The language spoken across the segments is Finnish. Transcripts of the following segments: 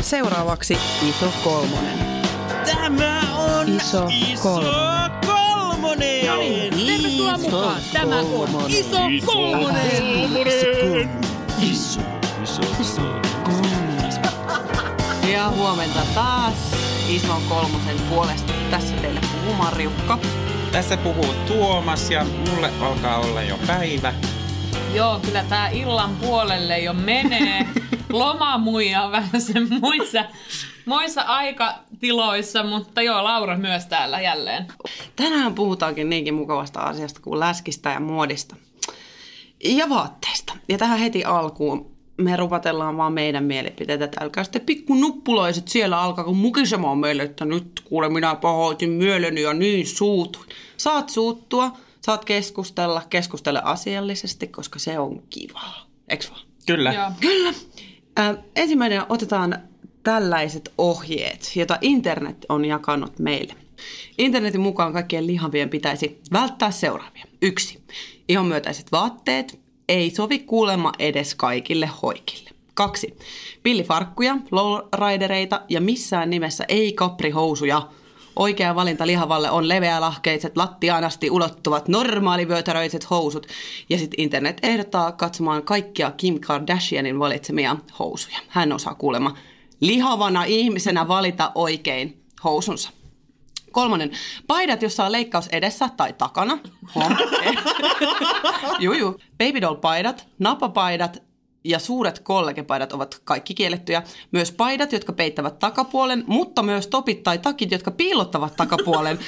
Seuraavaksi Iso Kolmonen. Tämä on Iso Kolmonen. kolmonen. No niin, tervetuloa mukaan. Tämä on Iso Kolmonen. Iso, iso, Ja huomenta taas Ison Kolmosen puolesta. Tässä teille puhuu Marjukka. Tässä puhuu Tuomas ja mulle alkaa olla jo päivä. Joo, kyllä tää illan puolelle jo menee. Lomamuija on vähän sen muissa, muissa aikatiloissa, mutta joo, Laura myös täällä jälleen. Tänään puhutaankin niinkin mukavasta asiasta kuin läskistä ja muodista. Ja vaatteista. Ja tähän heti alkuun me rupatellaan vaan meidän mielipiteitä. että Älkää sitten pikku nuppulaiset siellä alkaa mukisemaan meille, että nyt kuule minä pahoitin mieleni ja niin suutuin. Saat suuttua, saat keskustella, keskustele asiallisesti, koska se on kivaa. Eiks vaan? Kyllä. Joo. Kyllä. Äh, ensimmäinen otetaan tällaiset ohjeet, joita internet on jakanut meille. Internetin mukaan kaikkien lihavien pitäisi välttää seuraavia. Yksi. Ihonmyötäiset vaatteet ei sovi kuulemma edes kaikille hoikille. Kaksi. Pillifarkkuja, lowridereita ja missään nimessä ei kaprihousuja. Oikea valinta lihavalle on leveälahkeiset, lattiaan asti ulottuvat, normaalivyötäröiset housut. Ja sitten internet ehdottaa katsomaan kaikkia Kim Kardashianin valitsemia housuja. Hän osaa kuulemma lihavana ihmisenä valita oikein housunsa. Kolmonen. Paidat, jossa on leikkaus edessä tai takana. Huom. juu, juu. Baby doll paidat, napapaidat ja suuret kollegepaidat ovat kaikki kiellettyjä. Myös paidat, jotka peittävät takapuolen, mutta myös topit tai takit, jotka piilottavat takapuolen.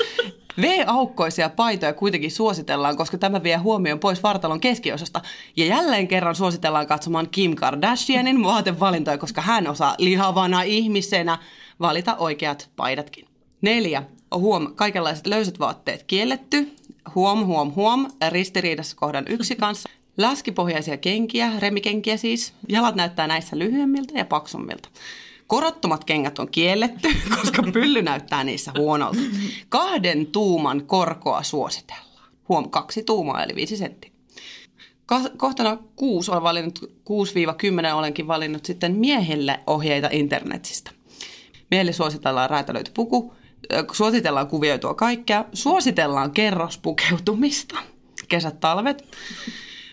V-aukkoisia paitoja kuitenkin suositellaan, koska tämä vie huomioon pois vartalon keskiosasta. Ja jälleen kerran suositellaan katsomaan Kim Kardashianin vaatevalintoja, koska hän osaa lihavana ihmisenä valita oikeat paidatkin. Neljä. Huom, kaikenlaiset löysät vaatteet kielletty. Huom, huom, huom. Ristiriidassa kohdan yksi kanssa. Läskipohjaisia kenkiä, remikenkiä siis. Jalat näyttää näissä lyhyemmiltä ja paksummilta. Korottomat kengät on kielletty, koska pylly näyttää niissä huonolta. Kahden tuuman korkoa suositellaan. Huom, kaksi tuumaa eli viisi senttiä. Kohtana 6 olen valinnut, 6-10 olenkin valinnut sitten miehille ohjeita internetistä. Miehelle suositellaan räätälöity puku, suositellaan kuvioitua kaikkea, suositellaan kerrospukeutumista, kesät, talvet,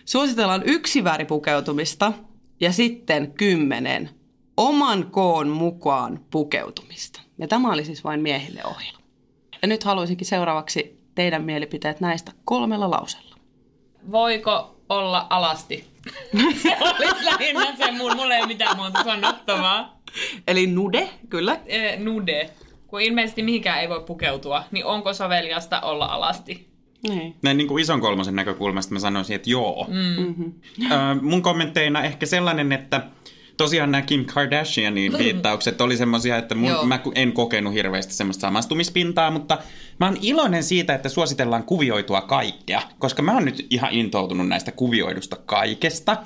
suositellaan yksiväripukeutumista ja sitten kymmenen oman koon mukaan pukeutumista. Ja tämä oli siis vain miehille ohjelma. Ja nyt haluaisinkin seuraavaksi teidän mielipiteet näistä kolmella lausella. Voiko olla alasti? se oli lähinnä se, mulla, mulla ei ole mitään muuta sanottavaa. Eli nude, kyllä. Eh, nude. Kun ilmeisesti mihinkään ei voi pukeutua, niin onko soveliasta olla alasti? Niin. Näin niin kuin ison kolmosen näkökulmasta mä sanoisin, että joo. Mm-hmm. Ö, mun kommentteina ehkä sellainen, että tosiaan nämä Kim Kardashianin viittaukset oli semmoisia, että mun, Joo. mä en kokenut hirveästi semmoista samastumispintaa, mutta mä oon iloinen siitä, että suositellaan kuvioitua kaikkea, koska mä oon nyt ihan intoutunut näistä kuvioidusta kaikesta.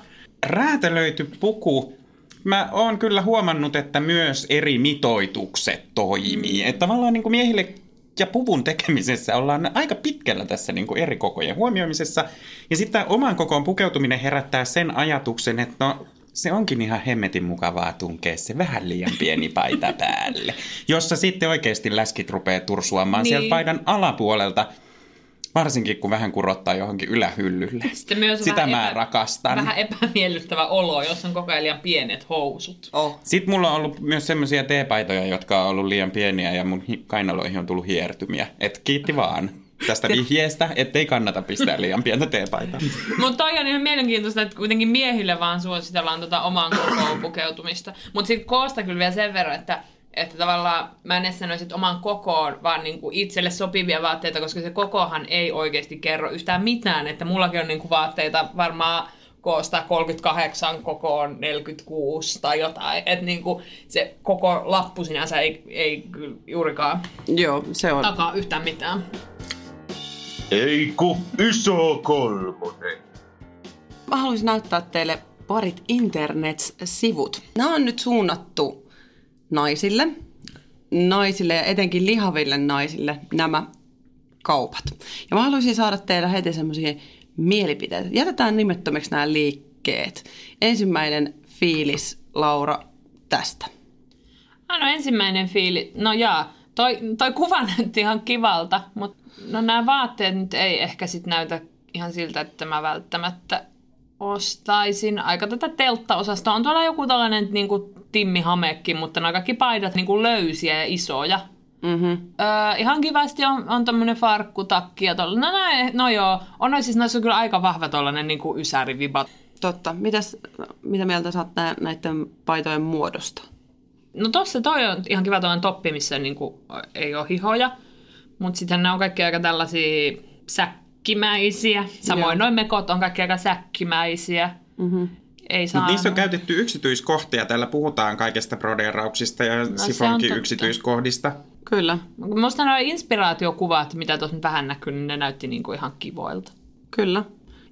Räätälöity puku, mä oon kyllä huomannut, että myös eri mitoitukset toimii. Että tavallaan niin kuin miehille ja puvun tekemisessä ollaan aika pitkällä tässä niin kuin eri kokojen huomioimisessa. Ja sitten oman kokoon pukeutuminen herättää sen ajatuksen, että no se onkin ihan hemmetin mukavaa tunkea se vähän liian pieni paita päälle, jossa sitten oikeasti läskit rupeaa tursuamaan niin. Sieltä paidan alapuolelta, varsinkin kun vähän kurottaa johonkin ylähyllylle. Sitten myös Sitä vähän mä epä- rakastan. Vähän epämiellyttävä olo, jos on koko ajan liian pienet housut. Oh. Sitten mulla on ollut myös semmoisia teepaitoja, jotka on ollut liian pieniä ja mun hi- kainaloihin on tullut hiertymiä. Et kiitti vaan tästä vihjeestä, ettei kannata pistää liian pientä teepaitaa. Mutta toi on ihan mielenkiintoista, että kuitenkin miehille vaan suositellaan tota oman kokoon pukeutumista. Mutta sitten koosta kyllä vielä sen verran, että, että tavallaan mä en edes sanoisi, että oman kokoon, vaan niinku itselle sopivia vaatteita, koska se kokohan ei oikeasti kerro yhtään mitään. Että mullakin on niinku vaatteita varmaan koosta 38 kokoon 46 tai jotain. Että niinku se koko lappu sinänsä ei, ei kyllä juurikaan Joo, se on. takaa yhtään mitään. Ei ku iso kolmonen. Mä haluaisin näyttää teille parit internet-sivut. Nämä on nyt suunnattu naisille, naisille ja etenkin lihaville naisille nämä kaupat. Ja mä haluaisin saada teille heti semmoisia mielipiteitä. Jätetään nimettömiksi nämä liikkeet. Ensimmäinen fiilis, Laura, tästä. Ah, no ensimmäinen fiili, no jaa, toi, toi kuva näytti ihan kivalta, mutta no nämä vaatteet nyt ei ehkä sit näytä ihan siltä, että mä välttämättä ostaisin. Aika tätä telttaosastoa. On tuolla joku tällainen niin kuin Timmi Hamekki, mutta nämä kaikki paidat niin kuin löysiä ja isoja. Mm-hmm. Öö, ihan kivasti on, on tämmöinen farkkutakki ja tolla. No, näin, no joo, on noin siis noissa on kyllä aika vahva tollanen niin kuin ysäriviba. Totta. Mitäs, mitä mieltä saat nä- näiden paitojen muodosta? No tossa toi on ihan kiva toinen toppi, missä niin kuin, ei ole hihoja. Mutta sitten nämä on kaikki aika tällaisia säkkimäisiä. Samoin Joo. noin mekot on kaikki aika säkkimäisiä. Mm-hmm. Ei saa... Niissä on käytetty yksityiskohtia. Täällä puhutaan kaikesta brodeerauksista ja No, sifonkin yksityiskohdista. Kyllä, Musta nuo inspiraatiokuvat, mitä tuossa vähän näkyy, niin ne näytti niinku ihan kivoilta. kyllä.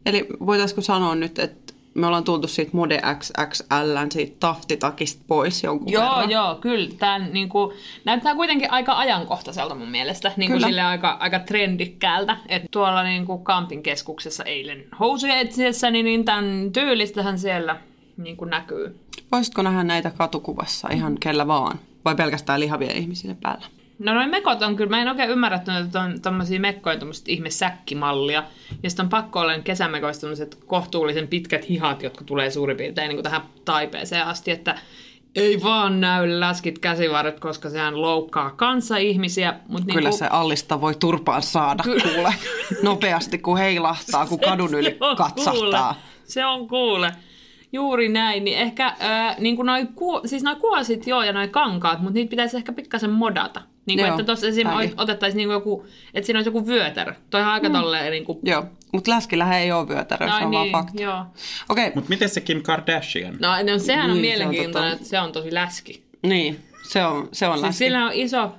Eli voitaisiko sanoa nyt, että me ollaan tultu siitä Mode XXLn siitä taftitakista pois jonkun Joo, verran. joo, kyllä. Tämä niinku, näyttää kuitenkin aika ajankohtaiselta mun mielestä. Niinku sille aika, aika trendikkäältä. Et tuolla niinku Kampin keskuksessa eilen housuja etsiessäni, niin tämän tyylistähän siellä niinku näkyy. Voisitko nähdä näitä katukuvassa ihan kellä vaan? Vai pelkästään lihavia ihmisiä päällä? No noin mekot on kyllä, mä en oikein ymmärrättänyt, että on tommosia mekkoja, tommoset ihme säkkimallia. Ja sitten on pakko olla kesämekoista tommoset kohtuullisen pitkät hihat, jotka tulee suurin piirtein niin kuin tähän taipeeseen asti, että ei vaan näy läskit käsivarret, koska sehän loukkaa kanssa ihmisiä. Mut Kyllä niinku, se allista voi turpaan saada, kuule. Nopeasti, kun heilahtaa, kun kadun yli katsahtaa. Kuule. Se on kuule. Juuri näin, niin ehkä äh, niin kuin noi, ku, siis noi kuosit joo ja noi kankaat, mutta niitä pitäisi ehkä pikkasen modata. Niin kuin, Joo, että tuossa esim. tääkin. otettaisiin niin kuin joku, että siinä olisi joku vyötärö. Toi on aika mm. tolleen niin kuin, Joo, mutta läskillähän ei ole vyötärö, se on vaan niin, fakta. joo. Okei, Mutta miten se Kim Kardashian? No, no sehän on Niin, mielenkiintoinen, se on että se on tosi läski. niin, se on, se on Siis läski. sillä on iso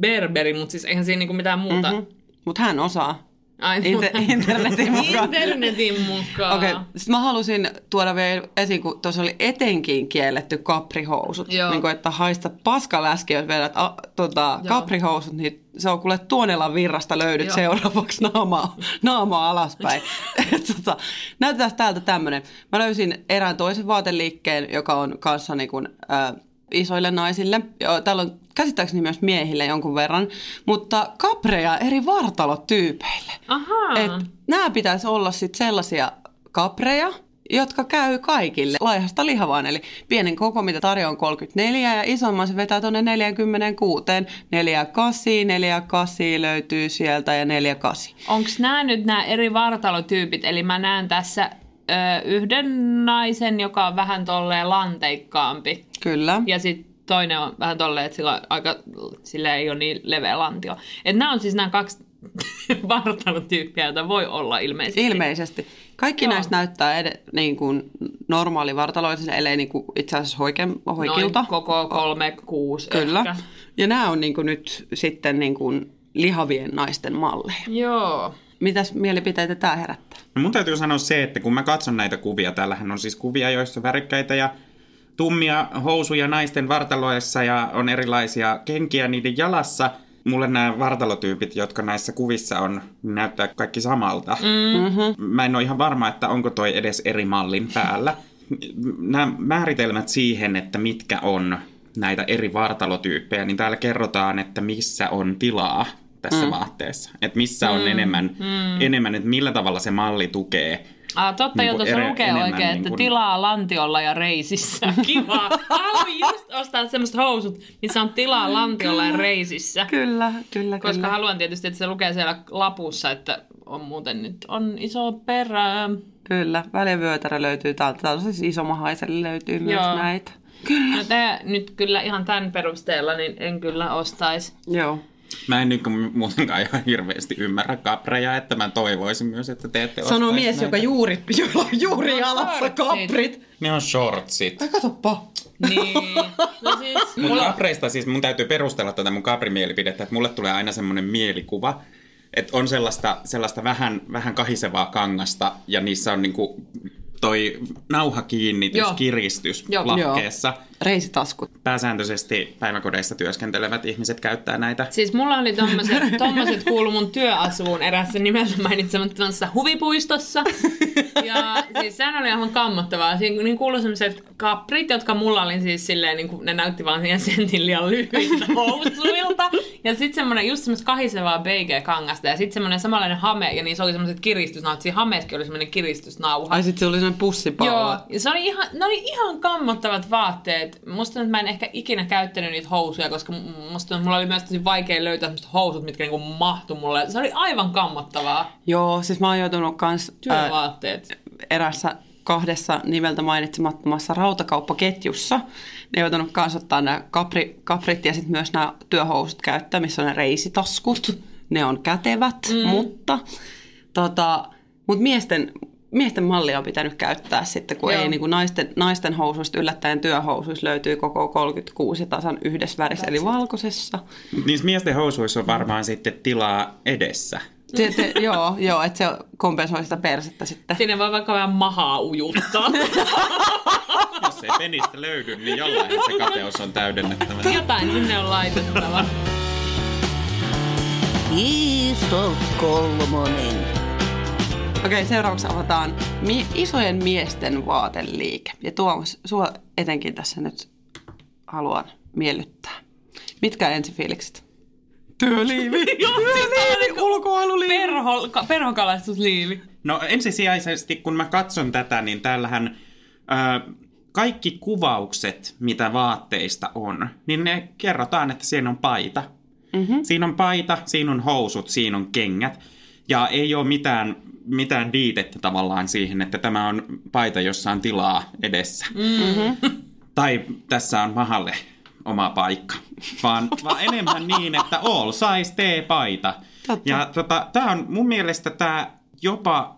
berberi, mutta siis eihän siinä niinku mitään muuta. Mm-hmm. Mutta hän osaa. Ai, Inter- internetin mukaan. Internetin mukaan. Okei, okay. sitten mä halusin tuoda vielä esiin, kun tuossa oli etenkin kielletty kaprihousut. Joo. Niin kuin, että haista paskaläski, jos vedät a, tota, kaprihousut, niin se on kuule Tuonelan virrasta löydyt Joo. seuraavaksi naamaa, naamaa alaspäin. Et, tota, näytetään täältä tämmönen. Mä löysin erään toisen vaateliikkeen, joka on kanssa niin kuin, äh, isoille naisille. Joo, Täällä on käsittääkseni myös miehille jonkun verran, mutta kapreja eri vartalotyypeille. Ahaa. Et nämä pitäisi olla sit sellaisia kapreja, jotka käy kaikille laihasta lihavaan. Eli pienen koko, mitä tarjoaa on 34 ja isomman se vetää tuonne 46. 48, 48 löytyy sieltä ja 48. Onko nämä nyt nämä eri vartalotyypit? Eli mä näen tässä ö, yhden naisen, joka on vähän tolleen lanteikkaampi. Kyllä. Ja sitten toinen on vähän tolleen, että sillä, aika, sillä ei ole niin leveä lantio. Et nämä on siis nämä kaksi vartalotyyppiä, joita voi olla ilmeisesti. Ilmeisesti. Kaikki Joo. näistä näyttää ed- niin kuin normaali vartaloitiselle, ellei niin kuin itse asiassa hoike, hoikilta. Noin koko kolme, kuusi Kyllä. ehkä. Ja nämä on niin kuin nyt sitten niin kuin lihavien naisten malleja. Joo. Mitäs mielipiteitä tämä herättää? No mun täytyy sanoa se, että kun mä katson näitä kuvia, täällähän on siis kuvia, joissa on värikkäitä ja tummia housuja naisten vartaloissa ja on erilaisia kenkiä niiden jalassa. Mulle nämä vartalotyypit, jotka näissä kuvissa on, näyttää kaikki samalta. Mm-hmm. Mä en ole ihan varma, että onko toi edes eri mallin päällä. Nämä määritelmät siihen, että mitkä on näitä eri vartalotyyppejä, niin täällä kerrotaan, että missä on tilaa tässä mm. vaatteessa. Että missä on enemmän, mm. enemmän, että millä tavalla se malli tukee Ah, totta, Niin jo kuin tuossa ere- lukee enemmän oikein, niin että kuin- tilaa lantiolla ja reisissä. Kiva. Haluan just ostaa semmoiset housut, missä on tilaa lantiolla ja reisissä. Kyllä, kyllä, Koska kyllä. haluan tietysti, että se lukee siellä lapussa, että on muuten nyt on iso perä. Kyllä, välivyötärä löytyy täältä. Täältä siis isomahaiselle löytyy myös Joo. näitä. No tää nyt kyllä ihan tämän perusteella, niin en kyllä ostaisi. Joo. Mä en niin kuin muutenkaan ihan hirveästi ymmärrä kapreja, että mä toivoisin myös, että te ette ostaisi mies, näitä. joka juuri, jolla on juuri No, jalassa shortsit. kaprit. Ne on shortsit. Ai katoppa. Niin. No siis, Mutta mulla, kapreista siis mun täytyy perustella tätä mun kaprimielipidettä, että mulle tulee aina semmoinen mielikuva, että on sellaista, sellaista vähän, vähän kahisevaa kangasta ja niissä on niinku toi nauhakiinnitys, Joo. kiristys Joo. lahkeessa. Reisitaskut. Pääsääntöisesti päiväkodeissa työskentelevät ihmiset käyttää näitä. Siis mulla oli tommoset, tommoset kuulu mun työasuun erässä nimeltä mainitsemattomassa huvipuistossa. Ja siis sehän oli aivan kammottavaa. Siinä niin kuului sellaiset kaprit, jotka mulla oli siis silleen, niin kuin, ne näytti vaan siihen sentin liian lyhyiltä housuilta. Ja sitten semmoinen just semmoista kahisevaa beige-kangasta ja sitten semmoinen samanlainen hame ja niissä oli semmoiset kiristysnauhat. Siinä hameessakin oli semmoinen kiristysnauha. Ai sit se oli semmoinen pussipallo. Joo, ja se oli ihan, ne oli ihan kammottavat vaatteet. Musta tuntuu, että mä en ehkä ikinä käyttänyt niitä housuja, koska musta tuntuu, että mulla oli myös tosi vaikea löytää semmoiset housut, mitkä niinku mahtu mulle. Se oli aivan kammottavaa. Joo, siis mä oon joutunut kans Työvaatteet. erässä kahdessa nimeltä mainitsemattomassa rautakauppaketjussa. Ne joutunut kans ottaa nämä kapri, kaprit ja sitten myös nämä työhousut käyttää, missä on ne reisitaskut. Ne on kätevät, mm. mutta tota, mut miesten, miesten mallia on pitänyt käyttää sitten, kun Joo. ei niin kuin naisten, naisten housuista yllättäen työhousuissa löytyy koko 36 tasan yhdessä värissä, eli valkoisessa. Niissä miesten housuissa on varmaan sitten tilaa edessä. Se, se, joo, joo, että se kompensoi sitä persettä sitten. Sinne voi vaikka vähän mahaa ujuttaa. Jos ei penistä löydy, niin jollain se kateus on täydennettävä. Jotain sinne on laitettava. Iso kolmonen. Okei, seuraavaksi avataan mie- isojen miesten vaateliike. Ja Tuomas, sua etenkin tässä nyt haluan miellyttää. Mitkä ensifiilikset? Työliivi. Työliivi, ulkoiluliivi. Perho, ka- perhokalastusliivi. No ensisijaisesti, kun mä katson tätä, niin täällähän ö, kaikki kuvaukset, mitä vaatteista on, niin ne kerrotaan, että siinä on paita. Mm-hmm. Siinä on paita, siinä on housut, siinä on kengät. Ja ei ole mitään, mitään viitettä tavallaan siihen, että tämä on paita, jossa on tilaa edessä. Mm-hmm. Tai tässä on mahalle oma paikka. Vaan, vaan enemmän niin, että all size T-paita. Totta. Ja tota, tämä on mun mielestä tämä jopa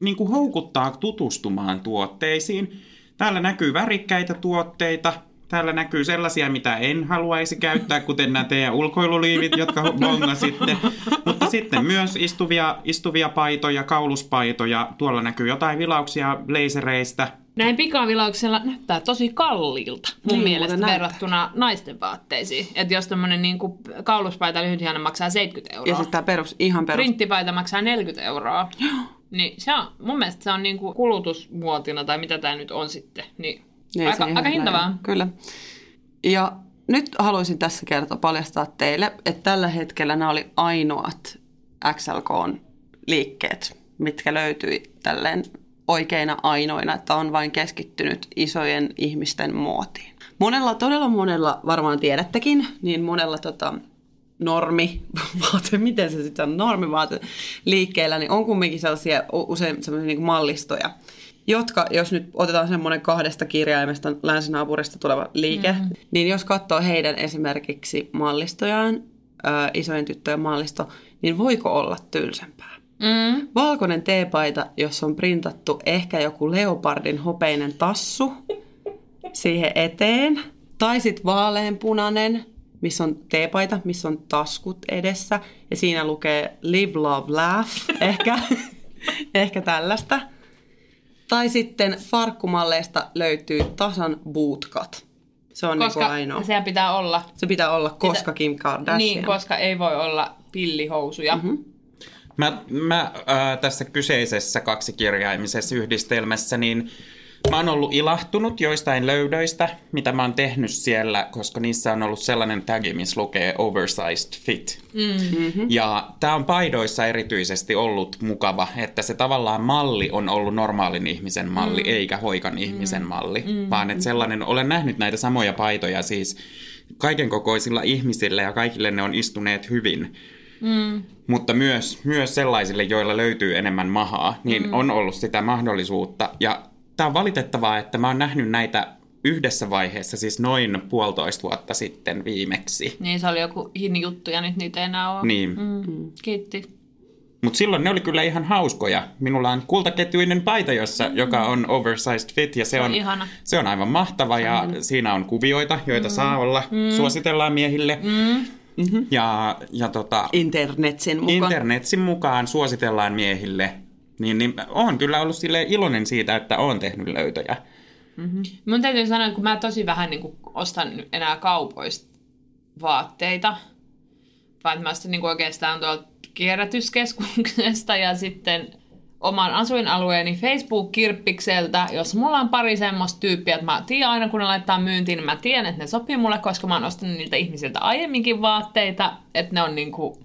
niin kuin houkuttaa tutustumaan tuotteisiin. Täällä näkyy värikkäitä tuotteita. Täällä näkyy sellaisia, mitä en haluaisi käyttää, kuten nämä teidän ulkoiluliivit, jotka bongasitte. Mutta sitten myös istuvia, istuvia paitoja, kauluspaitoja. Tuolla näkyy jotain vilauksia blazereista. Näin pikavilauksella näyttää tosi kalliilta mun Niin, mielestä muuten näyttää. verrattuna naisten vaatteisiin. Että jos tämmönen niinku kauluspaita lyhythiana maksaa 70 euroa, Ja sitten tämä perus, ihan perus. printtipaita maksaa 40 euroa, niin se on, mun mielestä se on niinku kulutusmuotina tai mitä tämä nyt on sitten, niin Ei aika, aika näin. hintavaa. Kyllä. Ja nyt haluaisin tässä kertoa, paljastaa teille, että tällä hetkellä nämä oli ainoat XLK-liikkeet, mitkä löytyi tälleen oikeina ainoina, että on vain keskittynyt isojen ihmisten muotiin. Monella, todella monella, varmaan tiedättekin, niin monella tota, normi, vaate, miten se sitten on, normivaate liikkeellä, niin on kumminkin sellaisia usein sellaisia niin mallistoja, jotka, jos nyt otetaan semmoinen kahdesta kirjaimesta länsinaapurista tuleva liike, mm. niin jos katsoo heidän esimerkiksi mallistojaan, ää, isojen tyttöjen mallisto, niin voiko olla tylsempää? Mm. Valkoinen teepaita, jossa on printattu ehkä joku leopardin hopeinen tassu siihen eteen. Tai sitten vaaleanpunainen, missä on teepaita, missä on taskut edessä. Ja siinä lukee live, love, laugh. Ehkä, ehkä tällaista. Tai sitten farkkumalleista löytyy tasan bootcut. Se on niinku Koska ainoa. sehän pitää olla. Se pitää olla, koska Kim Kardashian. Niin, koska ei voi olla pillihousuja. Mm-hmm. Mä, mä äh, tässä kyseisessä kaksikirjaimisessa yhdistelmässä, niin mä oon ollut ilahtunut joistain löydöistä, mitä mä oon tehnyt siellä, koska niissä on ollut sellainen tagi, missä lukee oversized fit. Mm-hmm. Ja tää on paidoissa erityisesti ollut mukava, että se tavallaan malli on ollut normaalin ihmisen malli, mm. eikä hoikan ihmisen malli, mm. vaan että sellainen, olen nähnyt näitä samoja paitoja siis kaiken kokoisilla ihmisillä ja kaikille ne on istuneet hyvin. Mm. Mutta myös, myös sellaisille, joilla löytyy enemmän mahaa, niin mm. on ollut sitä mahdollisuutta. Ja tämä on valitettavaa, että mä oon nähnyt näitä yhdessä vaiheessa, siis noin puolitoista vuotta sitten viimeksi. Niin se oli joku hin juttu ja nyt niitä ei enää ole. Niin. Mm. Kiitti. Mutta silloin ne oli kyllä ihan hauskoja. Minulla on kultaketjuinen paita, jossa, mm. joka on oversized fit ja se, on on, ihana. se on aivan mahtava ja siinä on kuvioita, joita mm. saa olla. Mm. Suositellaan miehille. Mm. Mm-hmm. Ja, ja tota, Internetsin mukaan. internetsin mukaan suositellaan miehille. Niin, niin olen kyllä ollut sille iloinen siitä, että olen tehnyt löytöjä. Mm-hmm. Mun täytyy sanoa, että kun mä tosi vähän niin kuin, ostan enää kaupoista vaatteita, vaan mä ostan niin oikeastaan tuolta kierrätyskeskuksesta ja sitten oman asuinalueeni Facebook-kirppikseltä, jos mulla on pari semmoista tyyppiä, että mä tiedän aina kun ne laittaa myyntiin, niin mä tiedän, että ne sopii mulle, koska mä oon ostanut niiltä ihmisiltä aiemminkin vaatteita, että ne on niinku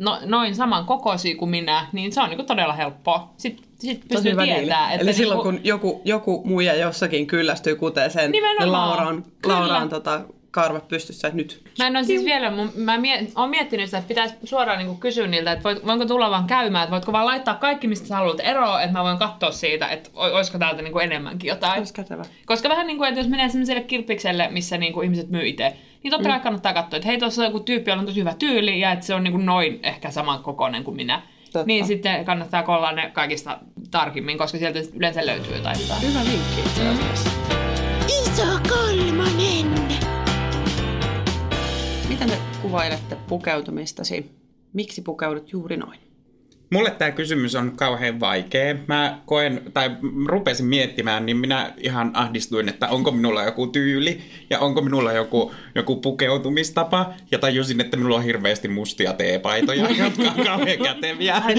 no, noin saman kokoisia kuin minä, niin se on niinku todella helppoa. Sitten sit pystyy tietää, että Eli silloin niinku, kun joku, joku muija jossakin kyllästyy kuteeseen, niin Nimenomaan. Laura on. Laura on tota, karvat pystyssä, että nyt. Mä en ole siis vielä, mun, mä mie, oon miettinyt sitä, että pitäisi suoraan niinku kysyä niiltä, että voit, voinko tulla vaan käymään, että voitko vaan laittaa kaikki, mistä sä haluat eroa, että mä voin katsoa siitä, että olisiko täältä niinku enemmänkin jotain. Olisi kätevä. Koska vähän niin kuin, että jos menee sellaiselle kirppikselle, missä niin kuin ihmiset myy itse, niin totta kai kannattaa katsoa, että hei, tuossa on joku tyyppi, jolla on tosi hyvä tyyli ja että se on niin kuin noin ehkä saman kokoinen kuin minä. Totta. Niin sitten kannattaa kollaa ne kaikista tarkimmin, koska sieltä yleensä löytyy jotain hyvää. Hyvä vinkki itse asiassa. Iso kolmonen. Miten te kuvailette pukeutumistasi? Miksi pukeudut juuri noin? Mulle tämä kysymys on kauhean vaikea. Mä koen, tai rupesin miettimään, niin minä ihan ahdistuin, että onko minulla joku tyyli ja onko minulla joku, joku pukeutumistapa. Ja tajusin, että minulla on hirveästi mustia teepaitoja, jotka on kauhean käteviä. Ai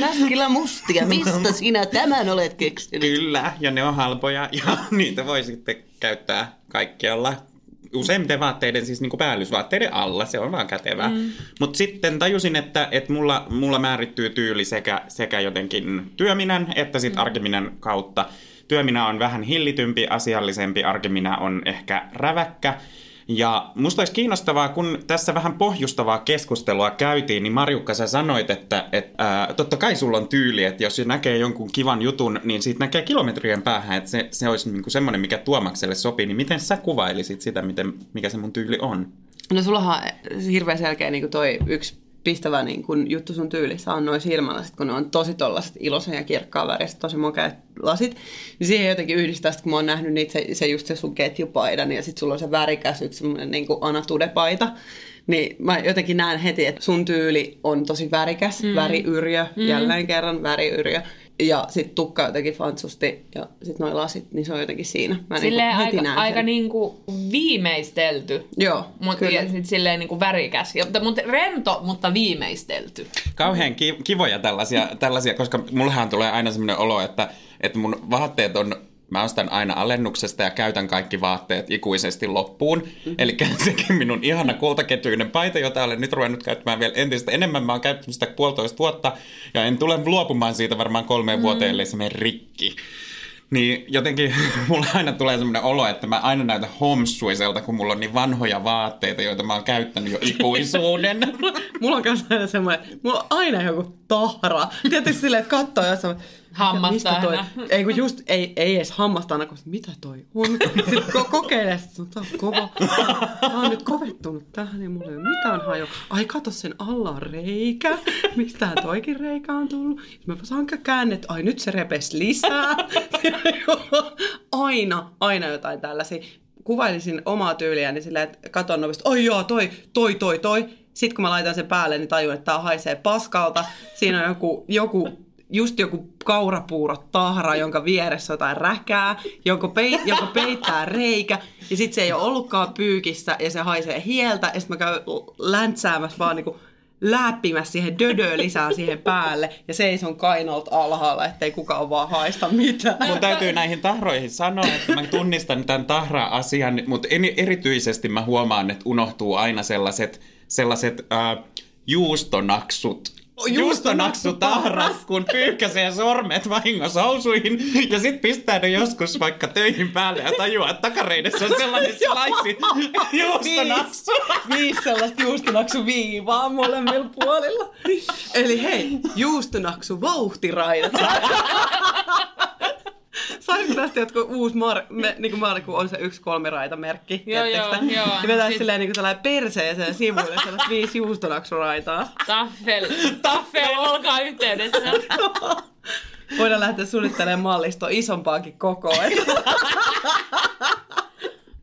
mustia, mistä sinä tämän olet keksinyt? Kyllä, ja ne on halpoja ja niitä voi sitten käyttää kaikkialla. Useimmiten vaatteiden, siis niinku päällysvaatteiden alla, se on vaan kätevää. Mm. Mutta sitten tajusin, että, että mulla, mulla määrittyy tyyli sekä, sekä jotenkin työminän että sit mm. arkiminän kautta. Työminä on vähän hillitympi, asiallisempi, arkiminä on ehkä räväkkä. Ja musta olisi kiinnostavaa, kun tässä vähän pohjustavaa keskustelua käytiin, niin Marjukka sä sanoit, että, että ää, totta kai sulla on tyyli, että jos näkee jonkun kivan jutun, niin siitä näkee kilometrien päähän, että se, se olisi niinku semmoinen, mikä Tuomakselle sopii. Niin miten sä kuvailisit sitä, miten, mikä se mun tyyli on? No sullahan on hirveän selkeä niin kuin toi yksi pistävä niin kuin juttu sun tyylissä on noin silmälasit, kun ne on tosi tollaset iloisen ja kirkkaan väriset, tosi mokeat lasit. Niin siihen jotenkin yhdistää, sit, kun mä oon nähnyt niitä, se, se just se sun ketjupaidan ja sitten sulla on se värikäs yksi semmoinen niin anatudepaita. Niin mä jotenkin näen heti, että sun tyyli on tosi värikäs, mm. väriyrjö, mm. jälleen kerran väriyrjö. Ja sit tukka jotenkin fantsusti ja sit noi lasit, niin se on jotenkin siinä. Mä Silleen niinku aika, näen aika sen. niinku viimeistelty. Joo, Mut, kyllä. ja sit silleen niinku värikäs. Ja, mutta, rento, mutta viimeistelty. Kauhean ki- kivoja tällaisia, tällaisia, koska mullahan tulee aina semmoinen olo, että, että mun vaatteet on Mä ostan aina alennuksesta ja käytän kaikki vaatteet ikuisesti loppuun. Mm-hmm. Eli sekin minun ihana kultaketjuinen paita, jota olen nyt ruvennut käyttämään vielä entistä enemmän. Mä oon käyttänyt sitä puolitoista vuotta ja en tule luopumaan siitä varmaan kolmeen mm. vuoteen, ellei se mene rikki. Niin jotenkin mulla aina tulee semmoinen olo, että mä aina näytän homsuiselta, kun mulla on niin vanhoja vaatteita, joita mä oon käyttänyt jo ikuisuuden. Mulla on kanssa aina semmoinen, mulla on aina joku tahra. Tietysti silleen, että katsoo jossain, Hammasta ei kun just, ei, ei edes hammasta aina, koska mitä toi on. Sitten ko- kokeilee, että tää on kova. Tää on nyt kovettunut tähän, niin mulla ei ole mitään haju. Ai kato, sen alla on reikä. Mistä toikin reikä on tullut? Mä saan käännet, ai nyt se repes lisää. aina, aina jotain tällaisia. Kuvailisin omaa tyyliäni silleen, että katon nopeasti, oi joo, toi, toi, toi, toi. Sitten kun mä laitan sen päälle, niin tajun, että tää haisee paskalta. Siinä on joku, joku just joku kaurapuuro tahra, jonka vieressä jotain räkää, jonka, pei, joka peittää reikä, ja sitten se ei ole ollutkaan pyykissä, ja se haisee hieltä, ja sitten mä käyn läntsäämässä vaan niinku läppimässä siihen dödöä lisää siihen päälle, ja seison kainolta alhaalla, ettei kukaan vaan haista mitään. Mun täytyy näihin tahroihin sanoa, että mä tunnistan tämän tahra-asian, mutta erityisesti mä huomaan, että unohtuu aina sellaiset, sellaiset äh, juustonaksut. Juustonaksutahrat, kun pyyhkäsee sormet vahingossa housuihin ja sit pistää ne joskus vaikka töihin päälle ja tajuaa, että takareidessä on sellainen slice juustonaksu. Viisi sellaista juustonaksu viivaa molemmilla puolilla. Eli hei, juustonaksu vauhtiraidat. Tästä jotkut uusi mar- me, niin kuin kun on se yksi kolmiraita merkki. Joo, joo, joo. Ja vetää Sit- silleen niin kuin perseeseen sivuille sellaiset viisi juustonaksuraitaa. Taffel, taffel, olkaa yhteydessä. Voidaan lähteä suunnittelemaan mallistoa isompaakin kokoa. Et-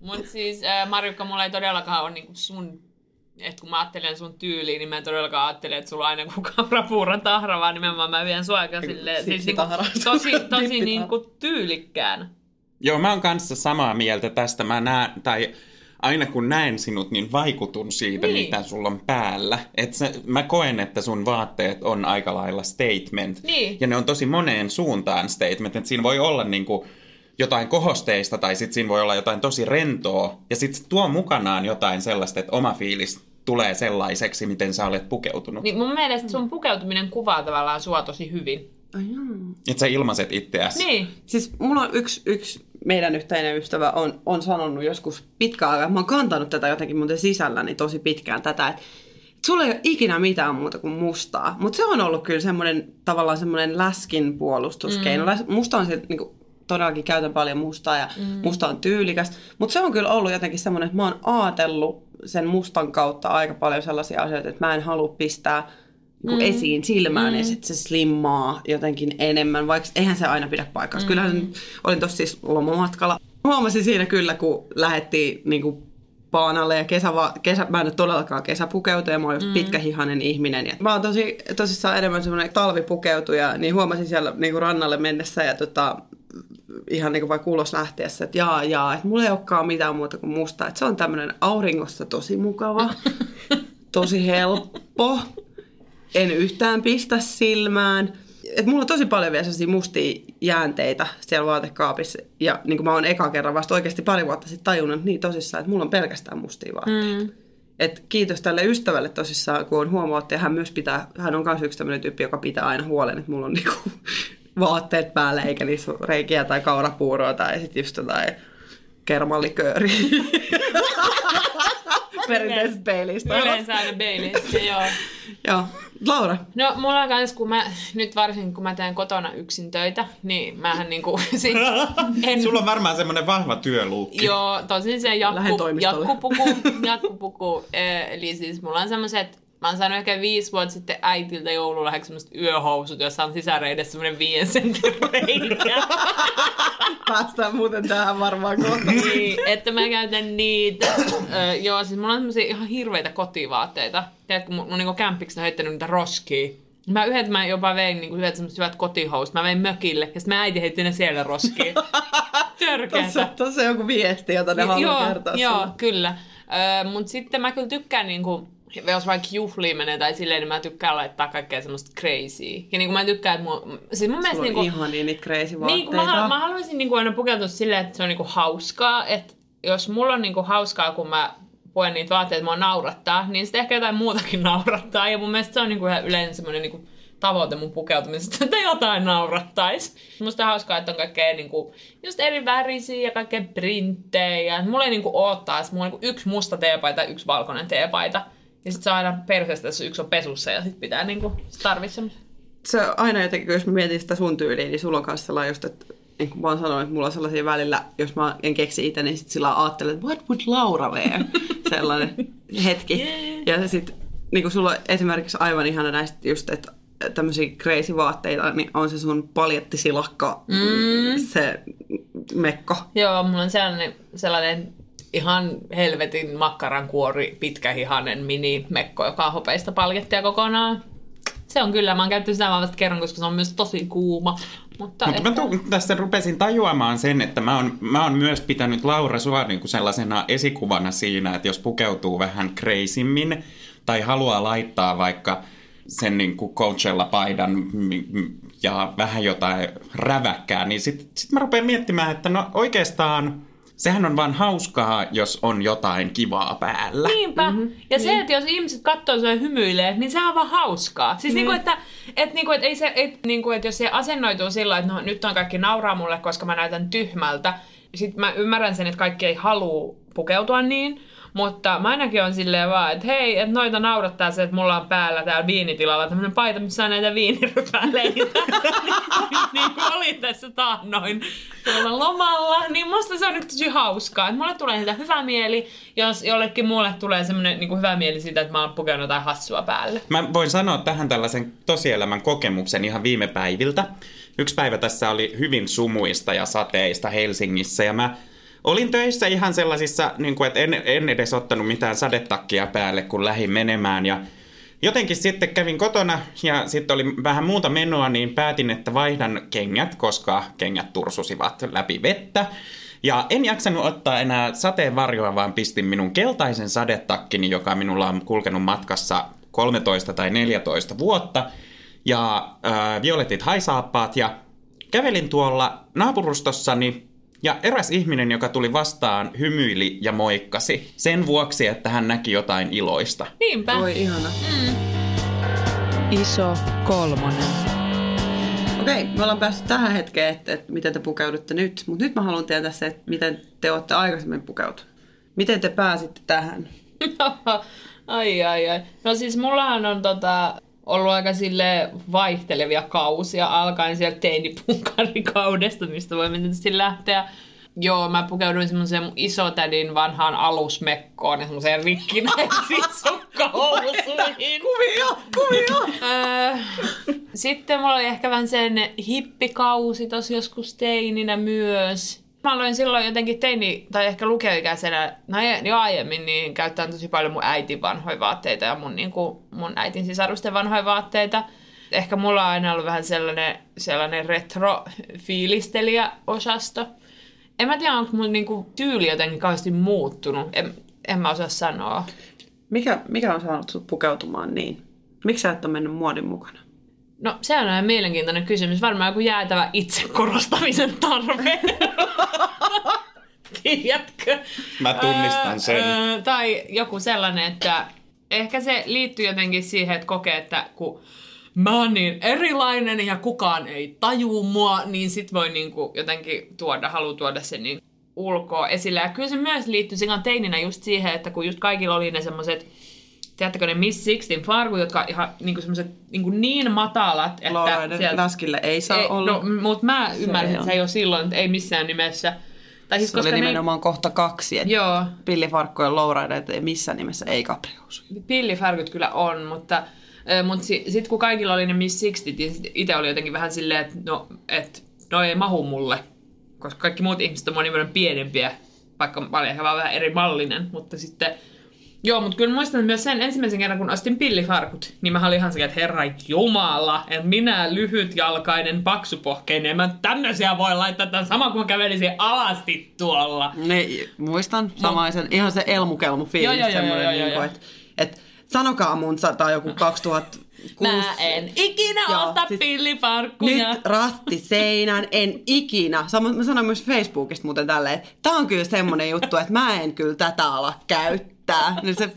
Mut siis äh, Marjukka, mulla ei todellakaan ole niinku sun että kun mä ajattelen sun tyyliin, niin mä en todellakaan ajattele, että sulla on aina joku kaurapuuron tahra, vaan nimenomaan mä vien sua aika silleen, siis niinku, tosi, tosi Dippitahra. niinku tyylikkään Joo, mä oon kanssa samaa mieltä tästä. Mä näen, tai aina kun näen sinut, niin vaikutun siitä, Niin. mitä sulla on päällä. Et sä, mä koen, että sun vaatteet on aika lailla statement. Niin. Ja ne on tosi moneen suuntaan statement. Että siinä voi olla niinku jotain kohosteista tai sitten siinä voi olla jotain tosi rentoa. Ja sitten tuo mukanaan jotain sellaista, että oma fiilis tulee sellaiseksi, miten sä olet pukeutunut. Niin. Mun mielestä sun pukeutuminen kuvaa tavallaan sua tosi hyvin. Ai joo. Että sä ilmaiset itseäsi. Niin. Siis mulla on yksi, yksi meidän yhteinen ystävä on, on sanonut joskus pitkään aikaa, mä oon kantanut tätä jotenkin muuten sisälläni tosi pitkään tätä, että et sulla ei ole ikinä mitään muuta kuin mustaa. Mutta se on ollut kyllä semmoinen tavallaan semmoinen läskin puolustuskeino. Mm. Musta on se niin kuin, todellakin käytän paljon mustaa ja mm. musta on tyylikäs. Mutta se on kyllä ollut jotenkin semmoinen, että mä oon ajatellut sen mustan kautta aika paljon sellaisia asioita, että mä en halua pistää niin mm. esiin silmään mm. ja sitten se slimmaa jotenkin enemmän, vaikka eihän se aina pidä paikkaa. Mm. Kyllähän olin tuossa siis lomamatkalla. Huomasin siinä kyllä, kun lähdettiin niin kuin paanalle ja kesäva, kesä, mä en nyt todellakaan kesäpukeutuja, mä oon just mm. pitkähihainen ihminen. Ja mä oon tosi, tosissaan enemmän semmoinen talvipukeutuja, niin huomasin siellä niin kuin rannalle mennessä ja tota, ihan niin kuin vaikka ulos lähtiessä, että jaa, jaa, että mulla ei olekaan mitään muuta kuin musta. Että se on tämmöinen auringossa tosi mukava, tosi helppo, en yhtään pistä silmään. Et mulla on tosi paljon vielä sellaisia mustia jäänteitä siellä vaatekaapissa. Ja niin kuin mä oon eka kerran vasta oikeasti pari vuotta sitten tajunnut niin tosissaan, että mulla on pelkästään mustia vaatteita. Mm. Et kiitos tälle ystävälle tosissaan, kun on huomannut, ja hän myös pitää, hän on myös yksi tämmöinen tyyppi, joka pitää aina huolen, että mulla on niinku vaatteet päällä, eikä niissä reikiä tai kaurapuuroa tai sitten just jotain kermallikööriä. Perinteisestä peilistä. Yleensä aina Baileyssä, joo. Joo. Laura, No mulla on kans, kun mä, nyt varsinkin kun mä teen kotona yksin töitä, niin mähän niinku sit en... Sulla on varmaan semmoinen vahva työluukki. Joo, tosin se jakku, jakkupuku, jakkupuku eh, eli siis mulla on semmoset, mä oon saanut ehkä viisi vuotta sitten äitiltä joululahjaksi semmoset yöhousut, joissa on sisäreidessä semmonen viien sentin reikä. päästään muuten tähän varmaan kohta. niin, että mä käytän niitä. Ö, joo, siis mulla on semmosia ihan hirveitä kotivaatteita. Tiedätkö, mun, mun niinku kämppiksessä on heittänyt niitä roskia. Mä yhdet mä jopa vein niinku yhdet semmoset hyvät kotihousut. Mä vein mökille ja sitten mä äiti heitti ne siellä roskiin. Tuossa, Törkeätä. tuossa on joku viesti, jota ne haluaa joo, kertoa joo, sulle. kyllä. Ö, mut sitten mä kyllä tykkään niinku, jos vaikka juhliin menee tai silleen, niin mä tykkään laittaa kaikkea semmoista crazy. Ja niinku mä tykkään, että mun, siis mun mielestä Sulla niinku, on ihania niitä crazy niin, vaatteita. kun mä, halu- mä haluaisin niinku aina pukeutua silleen, että se on niinku hauskaa, että jos mulla on niinku hauskaa, kun mä puen niitä vaatteita, mua naurattaa, niin sitten ehkä jotain muutakin naurattaa. Ja mun mielestä se on niinku ihan yleensä semmoinen niinku tavoite mun pukeutumisesta, että jotain naurattaisi. Musta on hauskaa, että on kaikkea niinku, just eri värisiä ja kaikkea printtejä. Mulla ei niinku oottaa, että mulla on niinku yksi musta teepaita ja yksi valkoinen teepaita. Ja sit se on aina perseestä, jos yksi on pesussa ja sit pitää niinku, sit tarvii semmoisen. se on aina jotenkin, jos mä mietin sitä sun tyyliä, niin sulla on kanssa sellainen just, että niin kuin mä oon sanonut, että mulla on sellaisia välillä, jos mä en keksi itse, niin sit sillä ajattelen, että what would Laura wear? Sellainen hetki. Ja sitten niin kuin sulla on esimerkiksi aivan ihana näistä just, että tämmöisiä crazy vaatteita, niin on se sun paljettisilakka, mm. se mekko. Joo, mulla on sellainen, sellainen ihan helvetin makkarankuori, pitkähihanen mini-mekko, joka on hopeista paljettia kokonaan. Se on kyllä, mä oon käyttänyt sitä vasta kerran, koska se on myös tosi kuuma. Mutta, Mutta mä tu- tässä rupesin tajuamaan sen, että mä oon, mä oon myös pitänyt Laura sua niin kuin sellaisena esikuvana siinä, että jos pukeutuu vähän kreisimmin tai haluaa laittaa vaikka sen niin kuin Coachella-paidan ja vähän jotain räväkkää, niin sitten sit mä rupean miettimään, että no oikeastaan sehän on vaan hauskaa, jos on jotain kivaa päällä. Niinpä. Mm-hmm. Ja se, että jos ihmiset katsoo sua ja hymyilee, niin se on vaan hauskaa. Siis mm. niinku, että, et, niinku, et ei se, et, niinku, et jos se asennoituu sillä että no, nyt on kaikki nauraa mulle, koska mä näytän tyhmältä. Sitten mä ymmärrän sen, että kaikki ei halua pukeutua niin. Mutta mä ainakin on silleen vaan, että hei, että noita naurattaa se, että mulla on päällä täällä viinitilalla tämmönen paita, missä on näitä viinirypäleitä. niin kuin oli tässä taannoin tuolla lomalla. Niin musta se on nyt tosi hauskaa. Että mulle tulee siitä hyvä mieli, jos jollekin muulle tulee semmoinen niin hyvä mieli siitä, että mä oon pukenut jotain hassua päälle. Mä voin sanoa tähän tällaisen tosielämän kokemuksen ihan viime päiviltä. Yksi päivä tässä oli hyvin sumuista ja sateista Helsingissä ja mä olin töissä ihan sellaisissa, niin kuin, että en, en edes ottanut mitään sadetakkia päälle, kun lähdin menemään ja jotenkin sitten kävin kotona ja sitten oli vähän muuta menoa, niin päätin, että vaihdan kengät, koska kengät tursusivat läpi vettä. Ja en jaksanut ottaa enää sateenvarjoa, vaan pistin minun keltaisen sadetakkini, joka minulla on kulkenut matkassa 13 tai 14 vuotta, ja äh, violetit haisaappaat, ja kävelin tuolla naapurustossani, ja eräs ihminen, joka tuli vastaan, hymyili ja moikkasi sen vuoksi, että hän näki jotain iloista. Niinpä. Oi ihana. Iso kolmonen. Okei, me ollaan päästy tähän hetkeen, että, että miten te pukeudutte nyt. Mutta nyt mä haluan tietää se, että miten te olette aikaisemmin pukeutuneet. Miten te pääsitte tähän? ai ai ai. No siis mullahan on tota, ollut aika sille vaihtelevia kausia, alkaen sieltä teinipunkarikaudesta, mistä voi tietysti lähteä. Joo, mä pukeuduin semmoiseen mun isotädin vanhaan alusmekkoon ja semmoiseen rikkinäisiin sukkahousuihin. Kuvio! Öö, sitten mulla oli ehkä vähän sen hippikausi tossa joskus teininä myös. Mä aloin silloin jotenkin teini, tai ehkä lukioikäisenä, no jo aiemmin, niin käyttää tosi paljon mun äitin vanhoja vaatteita ja mun, niin kuin, mun äitin sisarusten vanhoja vaatteita. Ehkä mulla on aina ollut vähän sellainen, sellainen retro-fiilistelijä-osasto. En mä tiedä, onko mun niinku tyyli jotenkin kauheasti muuttunut. En, en mä osaa sanoa. Mikä, mikä on saanut sut pukeutumaan niin? Miksi sä et ole mennyt muodin mukana? No, se on ihan mielenkiintoinen kysymys. Varmaan joku jäätävä itsekorostamisen tarve. Tiedätkö? Mä tunnistan sen. Öö, tai joku sellainen, että ehkä se liittyy jotenkin siihen, että kokee, että kun mä oon niin erilainen ja kukaan ei tajuu mua, niin sit voi niinku jotenkin tuoda, halu tuoda sen niin ulkoa esille. Ja kyllä se myös liittyy silloin teininä just siihen, että kun just kaikilla oli ne semmoiset Tiedättekö ne Miss Sixtin farkut, jotka ihan niinku semmoset niinku niin matalat, että Lowrider sieltä- läskille ei saa ei, olla. No, mutta mä ymmärsin, että on. se ei ole silloin, että ei missään nimessä. Tai siis se oli koska ne, nimenomaan kohta kaksi. Että joo, Pillifarkkojen lowriderit ei missään nimessä ei kaprihousuja. pillifärkyt kyllä on, mutta, mutta si, sitten kun kaikilla oli ne Miss Sixtit, niin itse oli jotenkin vähän silleen, että no, et, no ei mahu mulle, koska kaikki muut ihmiset on verran pienempiä, vaikka mä olin ehkä vaan vähän eri mallinen, mutta sitten Joo, mutta kyllä muistan myös sen ensimmäisen kerran, kun ostin pillifarkut, niin mä olin ihan sekä, että herra jumala, että minä lyhytjalkainen, paksupohkeinen, mä tämmöisiä voi laittaa tämän sama kuin mä kävelisin alasti tuolla. Ne, muistan samaisen, ihan se elmukelmu fiilis, Joo, joo, joo, joo, niin joo. että et, sanokaa mun sata joku 2006. Mä en ikinä Joo, osta siis pillifarkkuja. Nyt rasti seinään, en ikinä. Mä sanoin myös Facebookista muuten tälleen, että tää on kyllä semmonen juttu, että mä en kyllä tätä ala käyttää. Niin se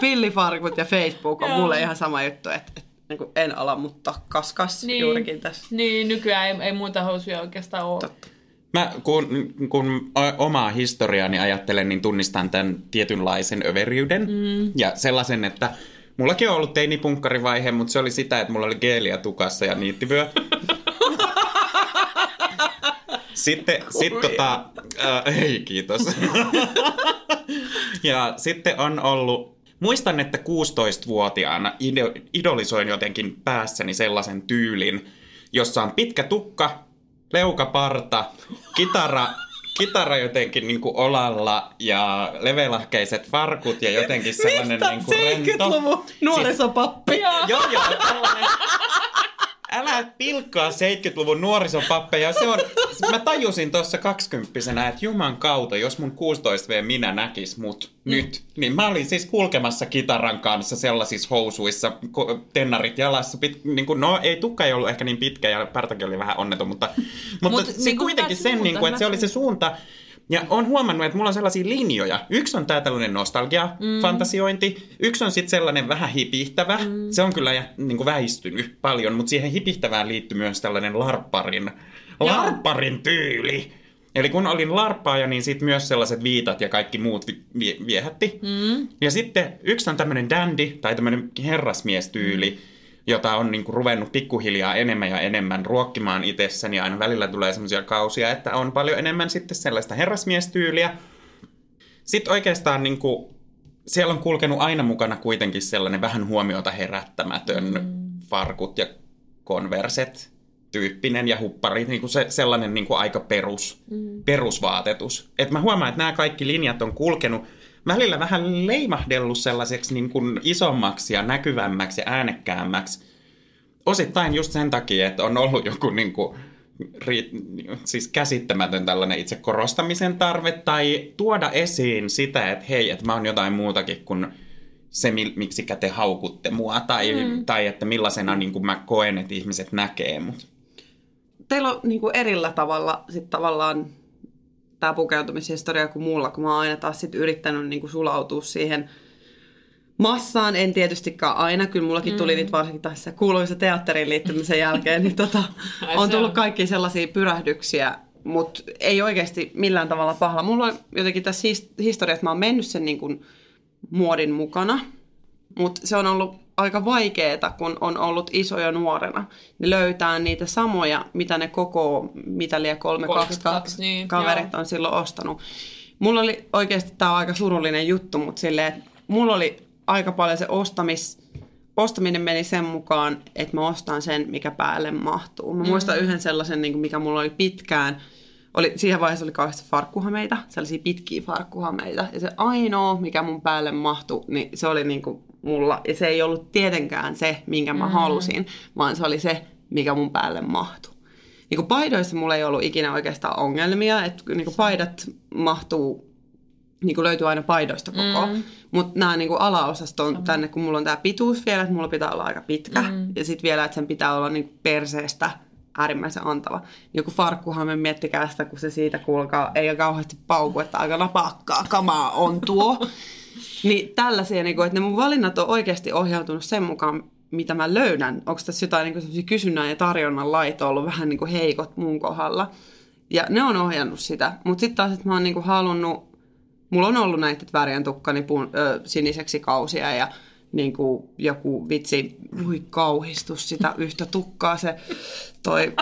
pillifarkut ja Facebook on Joo. mulle ihan sama juttu, että, että niin kuin en ala, mutta kaskas niin. juurikin tässä. Niin, nykyään ei, ei muita housuja oikeastaan ole. Totta. Mä kun, kun omaa historiaani ajattelen, niin tunnistan tämän tietynlaisen överiyden. Mm. Ja sellaisen, että mullakin on ollut teinipunkkarivaihe, mutta se oli sitä, että mulla oli geeliä tukassa ja niittivyö. Sitten, sit tota, äh, ei kiitos. ja sitten on ollut, muistan, että 16-vuotiaana ide- idolisoin jotenkin päässäni sellaisen tyylin, jossa on pitkä tukka, leukaparta, kitara, kitara jotenkin niin kuin olalla ja levelahkeiset farkut ja jotenkin sellainen niin kuin rento. 70-luvun nuorisopappi. Joo. Joo, joo, tällainen. Älä pilkkaa 70-luvun nuorisopappeja. Se on, mä tajusin tuossa kaksikymppisenä, että juman kautta, jos mun 16V minä näkis mut mm. nyt, niin mä olin siis kulkemassa kitaran kanssa sellaisissa housuissa, tennarit jalassa. Pit, niin kuin, no ei tukka ei ollut ehkä niin pitkä ja partakin oli vähän onneton, mutta, mutta Mut se niin kuitenkin sen, niin kuin, että se oli se suunta. Ja on huomannut, että mulla on sellaisia linjoja. Yksi on tää tällainen nostalgia-fantasiointi. Yksi on sitten sellainen vähän hipihtävä. Mm. Se on kyllä jä- niin kuin väistynyt paljon, mutta siihen hipihtävään liittyy myös tällainen larpparin, larpparin tyyli. Eli kun olin larppaaja, niin sitten myös sellaiset viitat ja kaikki muut vi- vie- viehätti. Mm. Ja sitten yksi on tämmöinen dandy tai tämmöinen herrasmiestyyli, mm. Jota on niinku ruvennut pikkuhiljaa enemmän ja enemmän ruokkimaan itsessäni. Ja aina välillä tulee semmoisia kausia, että on paljon enemmän sitten sellaista herrasmiestyyliä. Sitten oikeastaan niinku, siellä on kulkenut aina mukana kuitenkin sellainen vähän huomiota herättämätön mm. farkut ja konverset tyyppinen ja huppari, niin kuin se, sellainen niin kuin aika perus, mm. perusvaatetus. Et mä huomaan, että nämä kaikki linjat on kulkenut, välillä vähän leimahdellut sellaiseksi niin kuin isommaksi ja näkyvämmäksi ja äänekkäämmäksi. Osittain just sen takia, että on ollut joku niin kuin, ri, siis käsittämätön tällainen itse korostamisen tarve tai tuoda esiin sitä, että hei, että mä oon jotain muutakin kuin se, miksi te haukutte mua tai, mm. tai että millaisena niin kuin mä koen, että ihmiset näkee mut. Teillä on niin kuin erillä tavalla sit tavallaan tämä pukeutumishistoria kuin mulla, kun mä oon aina taas sit yrittänyt niin kuin sulautua siihen massaan. En tietystikään aina, kyllä mullakin tuli mm. niitä varsinkin tässä kuuluisa teatteriin liittymisen jälkeen, niin tota, on tullut kaikki sellaisia pyrähdyksiä, mutta ei oikeasti millään tavalla pahalla. Mulla on jotenkin tässä historiassa, että mä oon mennyt sen niin kuin muodin mukana, mutta se on ollut aika vaikeaa, kun on ollut isoja nuorena, niin löytää niitä samoja, mitä ne koko Mitalia 322 niin, kaverit joo. on silloin ostanut. Mulla oli oikeasti, tämä aika surullinen juttu, mutta silleen, että mulla oli aika paljon se ostamis, ostaminen meni sen mukaan, että mä ostan sen, mikä päälle mahtuu. Mä muistan mm-hmm. yhden sellaisen, niin kuin mikä mulla oli pitkään, oli, siihen vaiheessa oli kauheasti farkkuhameita, sellaisia pitkiä farkkuhameita. Ja se ainoa, mikä mun päälle mahtui, niin se oli niin kuin mulla. Ja se ei ollut tietenkään se, minkä mä mm. halusin, vaan se oli se, mikä mun päälle mahtui. Niin kuin paidoissa mulla ei ollut ikinä oikeastaan ongelmia, että niin kuin paidat mahtuu, niin kuin löytyy aina paidoista koko. Mm. Mutta nämä niin alaosasta on tänne, kun mulla on tämä pituus vielä, että mulla pitää olla aika pitkä. Mm. Ja sitten vielä, että sen pitää olla niin kuin perseestä äärimmäisen antava. Joku farkkuhan miettikää sitä, kun se siitä kuulkaa, ei ole kauheasti pauku, että aika napakkaa kamaa on tuo. niin tällaisia, niin kuin, että ne mun valinnat on oikeasti ohjautunut sen mukaan, mitä mä löydän. Onko tässä jotain niin kysynnän ja tarjonnan laito ollut vähän niin kuin heikot mun kohdalla. Ja ne on ohjannut sitä. Mutta sitten taas, että mä oon niin kuin halunnut, mulla on ollut näitä, värjän tukkani puun, ö, siniseksi kausia ja niin kuin joku vitsi, voi kauhistus sitä yhtä tukkaa, se toi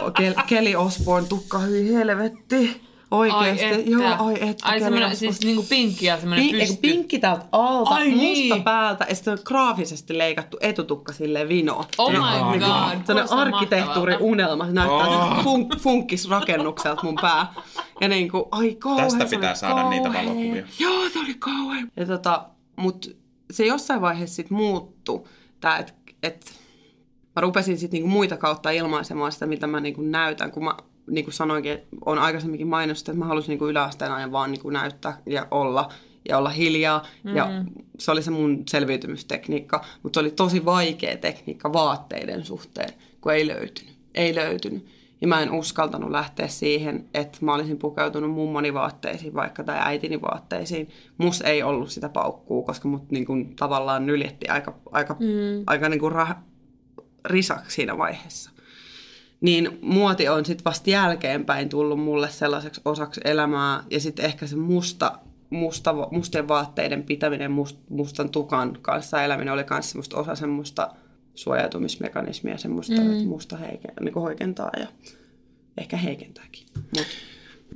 Kelly Osborne tukka, hyi helvetti. Oikeesti, ai että. joo, ai että. Ai semmoinen, siis niinku pinkki ja semmoinen Pink, pysty. Pinkki täältä alta, ai musta niin. päältä ja sitten on graafisesti leikattu etutukka silleen vino. Oh my god, god. Sellainen arkkitehtuuriunelma, se näyttää oh. funk, funkkisrakennukselta mun pää. Ja niinku, ai kauhean. Tästä pitää saada kauhean. niitä valokuvia. Joo, se oli kauhean. Ja tota, mut se jossain vaiheessa sitten muuttui, tää, että et, mä rupesin sitten niinku muita kautta ilmaisemaan sitä, mitä mä niinku näytän, kun mä niin kuin sanoinkin, on aikaisemminkin mainosta, että mä halusin niin kuin yläasteen ajan vaan niin kuin näyttää ja olla ja olla hiljaa. Mm. Ja se oli se mun selviytymistekniikka, mutta se oli tosi vaikea tekniikka vaatteiden suhteen, kun ei löytynyt. Ei löytynyt. Ja mä en uskaltanut lähteä siihen, että mä olisin pukeutunut mummoni vaatteisiin vaikka tai äitini vaatteisiin. Mus ei ollut sitä paukkuu, koska mut niin kuin tavallaan nyljetti aika, aika, mm. aika niin kuin rah- risaksi siinä vaiheessa niin muoti on sitten vasta jälkeenpäin tullut mulle sellaiseksi osaksi elämää. Ja sitten ehkä se musta, musta, mustien vaatteiden pitäminen, must, mustan tukan kanssa eläminen oli myös semmoista osa semmoista suojautumismekanismia, semmoista, mm. että musta heike, niin hoikentaa ja ehkä heikentääkin. Mut.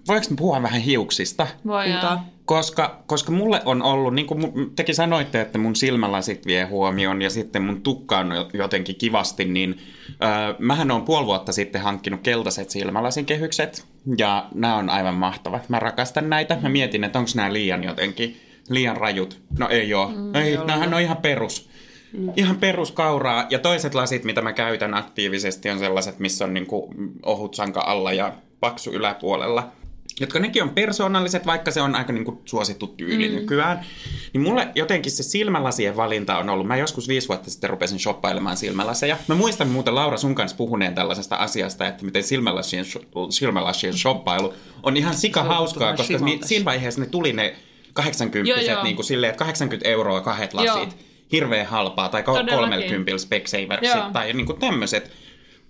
Voinko puhua vähän hiuksista? Voidaan. Koska, koska mulle on ollut, niin kuin tekin sanoitte, että mun silmälasit vie huomioon ja sitten mun tukka on jotenkin kivasti, niin äh, mähän on puoli vuotta sitten hankkinut keltaiset silmälasin kehykset ja nämä on aivan mahtavat. Mä rakastan näitä. Mä mietin, että onko nämä liian jotenkin, liian rajut. No ei oo. Mm, ei, ei nämähän on ihan perus. Mm. Ihan peruskauraa. Ja toiset lasit, mitä mä käytän aktiivisesti, on sellaiset, missä on niin kuin ohut sanka alla ja paksu yläpuolella jotka nekin on persoonalliset, vaikka se on aika niin kuin suosittu tyyli mm. nykyään. Niin mulle jotenkin se silmälasien valinta on ollut, mä joskus viisi vuotta sitten rupesin shoppailemaan silmälaseja. Mä muistan muuten Laura sun kanssa puhuneen tällaisesta asiasta, että miten silmälasien, silmälasien shoppailu on ihan sika hauskaa, koska ni, siinä vaiheessa ne tuli ne 80 joo, joo. niin kuin silleen, että 80 euroa kahdet lasit. Joo. Hirveän halpaa, tai 30 Specsavers, tai niin kuin tämmöiset.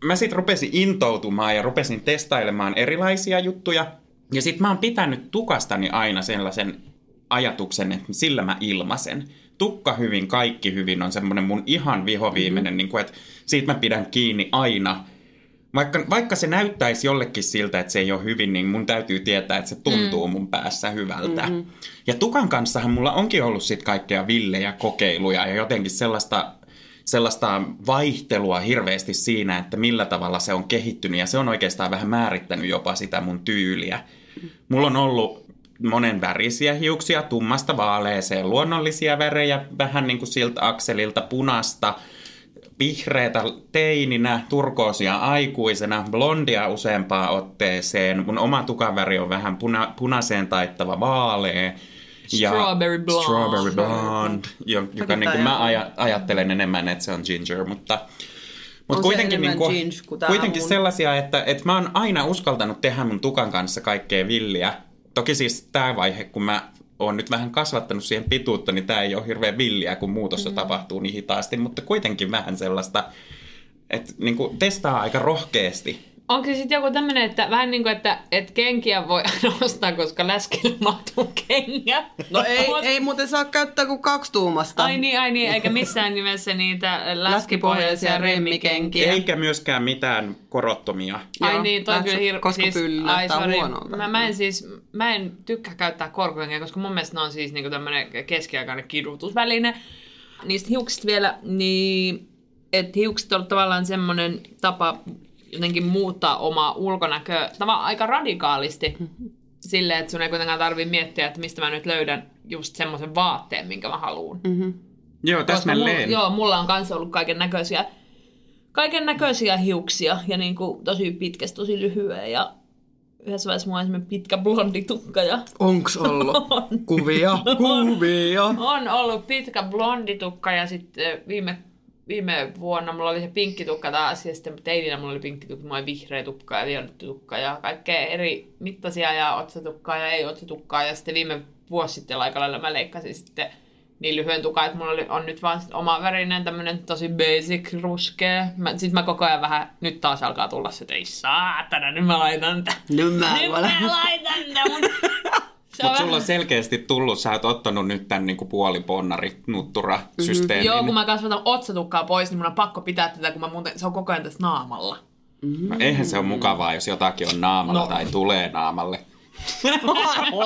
Mä sitten rupesin intoutumaan ja rupesin testailemaan erilaisia juttuja. Ja sitten mä oon pitänyt tukastani aina sellaisen ajatuksen, että sillä mä ilmaisen. Tukka hyvin, kaikki hyvin on semmoinen mun ihan vihoviimeinen, mm-hmm. niin kuin, että siitä mä pidän kiinni aina. Vaikka, vaikka se näyttäisi jollekin siltä, että se ei ole hyvin, niin mun täytyy tietää, että se tuntuu mm. mun päässä hyvältä. Mm-hmm. Ja tukan kanssahan mulla onkin ollut sit kaikkea villejä kokeiluja ja jotenkin sellaista sellaista vaihtelua hirveästi siinä, että millä tavalla se on kehittynyt ja se on oikeastaan vähän määrittänyt jopa sitä mun tyyliä. Mulla on ollut monen värisiä hiuksia, tummasta vaaleeseen, luonnollisia värejä, vähän niin kuin siltä akselilta punasta, vihreätä teininä, turkoosia aikuisena, blondia useampaan otteeseen. Mun oma tukaväri on vähän puna, punaiseen taittava vaalea. Strawberry blonde. Strawberry blonde, jo- joka Pakettaa niin kuin mä aja, ajattelen enemmän, että se on ginger, mutta... Mutta kuitenkin, ginger kuin tää kuitenkin mun. sellaisia, että, että mä oon aina uskaltanut tehdä mun tukan kanssa kaikkea villiä. Toki siis tämä vaihe, kun mä oon nyt vähän kasvattanut siihen pituutta, niin tämä ei ole hirveän villiä, kun muutossa mm. tapahtuu niin hitaasti, mutta kuitenkin vähän sellaista, että niin kuin testaa aika rohkeasti. Onko se sitten joku tämmöinen, että vähän niin kuin, että, että kenkiä voi aina ostaa, koska läskille mahtuu kengät? No ei, Mut- ei muuten saa käyttää kuin kaksi tuumasta. Ai niin, ai niin, eikä missään nimessä niitä läskipohjaisia remmikenkiä. Eikä myöskään mitään korottomia. Ai Joo, niin, toi kyllä hirveä. koska pyll näyttää sorry. huonolta. Mä, mä, en siis, mä en tykkää käyttää korkokenkiä, koska mun mielestä ne on siis niinku tämmönen keskiaikainen kidutusväline. Niistä hiuksista vielä, niin että hiukset on tavallaan semmoinen tapa jotenkin muuttaa omaa ulkonäköä tavallaan aika radikaalisti silleen, että sun ei kuitenkaan tarvii miettiä, että mistä mä nyt löydän just semmoisen vaatteen, minkä mä haluan. Mm-hmm. Joo, täsmälleen. Mulla, joo, mulla on kanssa ollut kaiken näköisiä kaiken näköisiä hiuksia ja niin kuin tosi pitkästä, tosi lyhyen ja yhdessä vaiheessa mulla on semmoinen pitkä blondi tukka ja Onks ollut? Kuvia, kuvia. on ollut pitkä blonditukka ja sitten viime, viime vuonna mulla oli se pinkkitukka taas ja sitten teininä mulla oli pinkkitukka, mulla oli vihreä tukka ja violetti tukka ja kaikkea eri mittaisia ja otsatukkaa ja ei otsatukkaa ja sitten viime vuosi sitten aika lailla mä leikkasin sitten niin lyhyen tukan, että mulla oli, on nyt vaan oma värinen tämmönen tosi basic ruskea. Mä, sit mä koko ajan vähän, nyt taas alkaa tulla se, että ei saatana, nyt mä laitan tän. Nyt mä Nyt mä laitan tän mun. Se on Mutta sulla vähän- on selkeästi tullut, sä oot ottanut nyt tämän niin puoliponnari nuttura systeemin. Joo, kun mä kasvatan otsatukkaa pois, niin mun on pakko pitaa tätä, kun mä muuten, se on koko ajan tässä naamalla. No, eihän se ole mukavaa, jos jotakin on naamalla No. tai tulee naamalle.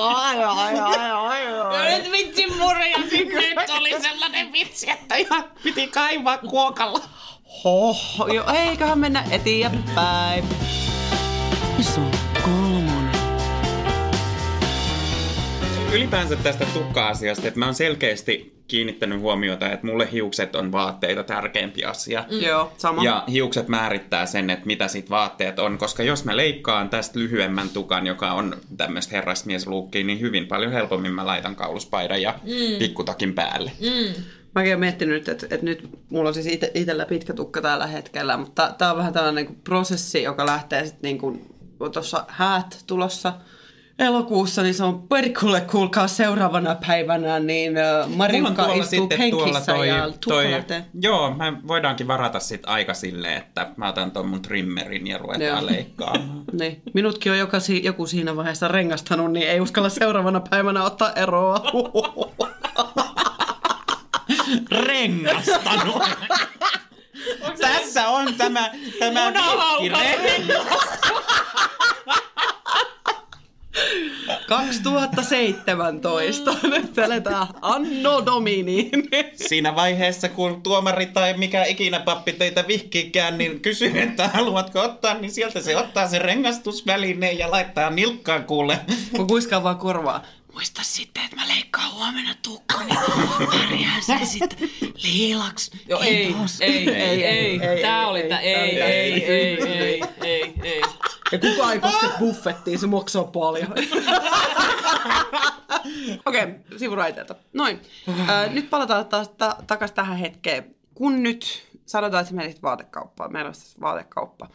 Ai, ai. Nyt vitsi murja, nyt oli sellainen vitsi, että ihan piti kaivaa kuokalla. Hoh, jo, eiköhän mennä eteenpäin. Iso Ylipäänsä tästä tukka-asiasta, että mä oon selkeästi kiinnittänyt huomiota, että mulle hiukset on vaatteita tärkeämpi asia. Mm. Joo, sama. Ja hiukset määrittää sen, että mitä sit vaatteet on, koska jos mä leikkaan tästä lyhyemmän tukan, joka on tämmöistä herrasmiesluukkiä, niin hyvin paljon helpommin mä laitan kauluspaidan ja mm. pikkutakin päälle. Mm. Mäkin olen miettinyt, nyt, että, että nyt mulla on siis ite, itellä pitkä tukka tällä hetkellä, mutta tämä on vähän tällainen niin prosessi, joka lähtee sitten niin kuin tuossa häät tulossa elokuussa, niin se on perkulle kuulkaa seuraavana päivänä, niin äh, Marjukka istuu penkissä toi, ja toi, joo, mä voidaankin varata sit aika silleen, että mä otan ton mun trimmerin ja ruvetaan Joo. leikkaamaan. Niin. Minutkin on joka, joku siinä vaiheessa rengastanut, niin ei uskalla seuraavana päivänä ottaa eroa. Rengastanut! Tässä on tämä, tämä vinkki. 2017. Nyt eletään Anno Domini. Siinä vaiheessa, kun tuomari tai mikä ikinä pappi teitä vihkiikään, niin kysyy, että haluatko ottaa, niin sieltä se ottaa se rengastusvälineen ja laittaa nilkkaan kuule. Kun kuiskaa vaan korvaa. Muista sitten, että mä leikkaan huomenna tukkani. Pärjää se sitten liilaksi. Joo, ei, ei, ei, ei, ei, Tää ei, oli ei, ei, ei, ei, ei, ei. Ja kukaan ei koske buffettiin, se maksaa paljon. Okei, okay, sivuraiteelta. Noin. Äh, nyt palataan taas ta- takaisin tähän hetkeen. Kun nyt sanotaan, että sä menisit vaatekauppaan, meillä on siis vaatekauppa,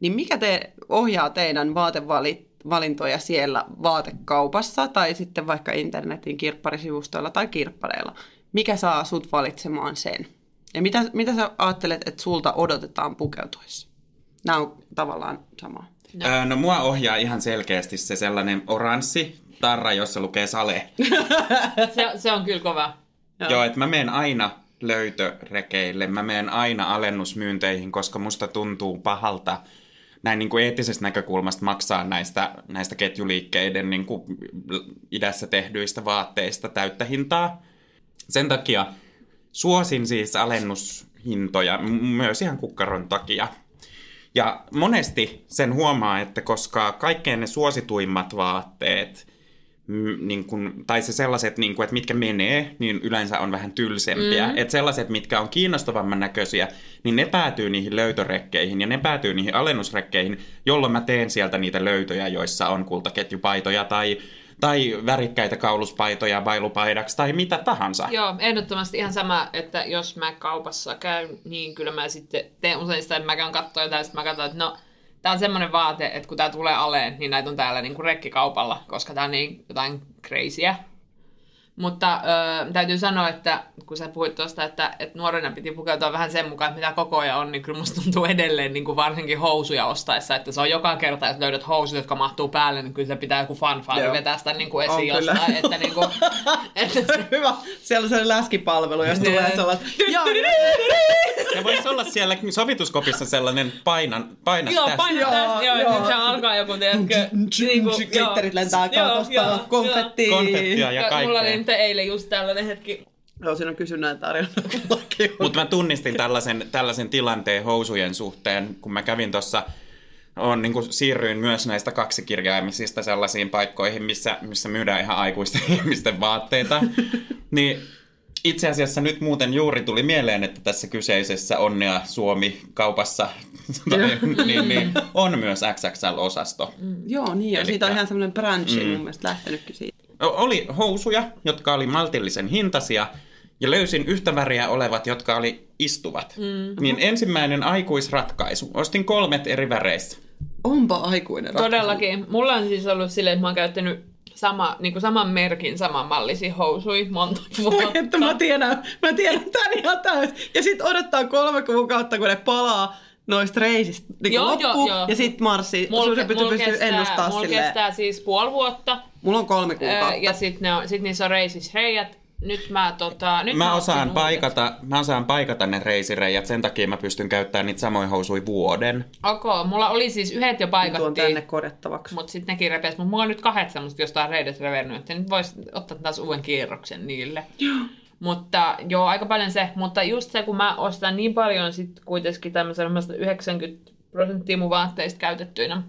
niin mikä te ohjaa teidän vaatevalintoja siellä vaatekaupassa tai sitten vaikka internetin kirpparisivustoilla tai kirppareilla? Mikä saa sut valitsemaan sen? Ja mitä, mitä sä ajattelet, että sulta odotetaan pukeutuessa? Nämä on tavallaan samaa. No. No. no mua ohjaa ihan selkeästi se sellainen oranssi tarra, jossa lukee sale. Se, se on kyllä kova. Joo. Joo, että mä menen aina löytörekeille, mä menen aina alennusmyynteihin, koska musta tuntuu pahalta näin niin kuin eettisestä näkökulmasta maksaa näistä, näistä ketjuliikkeiden niin kuin idässä tehdyistä vaatteista täyttä hintaa. Sen takia suosin siis alennushintoja myös ihan kukkaron takia. Ja monesti sen huomaa, että koska kaikkein ne suosituimmat vaatteet mm, niin kun, tai se sellaiset, niin kun, että mitkä menee, niin yleensä on vähän tylsempiä. Mm. Että sellaiset, mitkä on kiinnostavamman näköisiä, niin ne päätyy niihin löytörekkeihin ja ne päätyy niihin alennusrekkeihin, jolloin mä teen sieltä niitä löytöjä, joissa on kultaketjupaitoja tai tai värikkäitä kauluspaitoja vailupaidaksi tai mitä tahansa. Joo, ehdottomasti ihan sama, että jos mä kaupassa käyn, niin kyllä mä sitten teen usein sitä, että mä käyn katsoa jotain, sitten mä katson, että no, tää on semmoinen vaate, että kun tää tulee aleen, niin näitä on täällä niinku rekkikaupalla, koska tää on niin jotain crazyä. Mutta öö, täytyy sanoa, että kun sä puhuit tuosta, että, että nuorena piti pukeutua vähän sen mukaan, että mitä koko ajan on, niin kyllä musta tuntuu edelleen niin kuin varsinkin housuja ostaessa, että se on joka kerta, että löydät housut, jotka mahtuu päälle, niin kyllä se pitää joku fanfaari Joo. vetää sitä niin kuin esiin On kyllä. jostain. Että, niin kuin, että se, Hyvä. Siellä on sellainen läskipalvelu, jos tulee sellainen... Joo, Ja voisi olla siellä sovituskopissa sellainen painan, paina Joo, tässä. paina Joo, tästä, joo, joo. joo. se alkaa joku, tiedätkö, niinku, joo. Glitterit lentää Joo, katosta, joo, konfettia. Konfettia ja kaikkea. Nyt eilen just tällainen hetki. Joo, siinä on kysynnän tarjonnut. Mutta mä tunnistin tällaisen, tällaisen tilanteen housujen suhteen, kun mä kävin tuossa, on, niin kuin siirryin myös näistä kaksikirjaimisista sellaisiin paikkoihin, missä, missä myydään ihan aikuisten ihmisten vaatteita. niin itse asiassa nyt muuten juuri tuli mieleen, että tässä kyseisessä Onnea Suomi-kaupassa tai, niin, niin, on myös XXL-osasto. Joo, niin, ja Elikkä- siitä on ihan semmoinen branchi mm. mun mielestä lähtenytkin siitä. Oli housuja, jotka oli maltillisen hintaisia, ja löysin yhtä väriä olevat, jotka oli istuvat. Mm. Niin ensimmäinen aikuisratkaisu. Ostin kolmet eri väreissä. Onpa aikuinen ratkaisu. Todellakin. Mulla on siis ollut silleen, että mä oon käyttänyt sama, niin kuin saman merkin, saman mallisia housui monta vuotta. Että mä tiedän, mä tiedän tän ihan täysin. Ja sit odottaa kolme kuukautta, kun ne palaa noista reisistä niin Joo, loppu, joo, joo. ja sit marssi. Mulla, mulla, pystyy ennustaa kestää, mulla kestää siis puoli vuotta. Mulla on kolme Öö, kuukautta. ja sitten sit niissä on reisissä reijät. Nyt mä, tota, nyt Mä ostin osaan, uudet. paikata, mä osaan paikata ne reisireijät, sen takia mä pystyn käyttämään niitä samoja housui vuoden. Ok, mulla oli siis yhdet jo Tuon paikattiin. tänne korjattavaksi. Mutta sitten nekin repes. Mutta mulla on nyt kahdet semmoista jostain reidet revennyt, että nyt voisi ottaa taas uuden kierroksen niille. Mutta joo, aika paljon se. Mutta just se, kun mä ostan niin paljon sit kuitenkin tämmöisen 90 prosenttia mun vaatteista käytettyinä,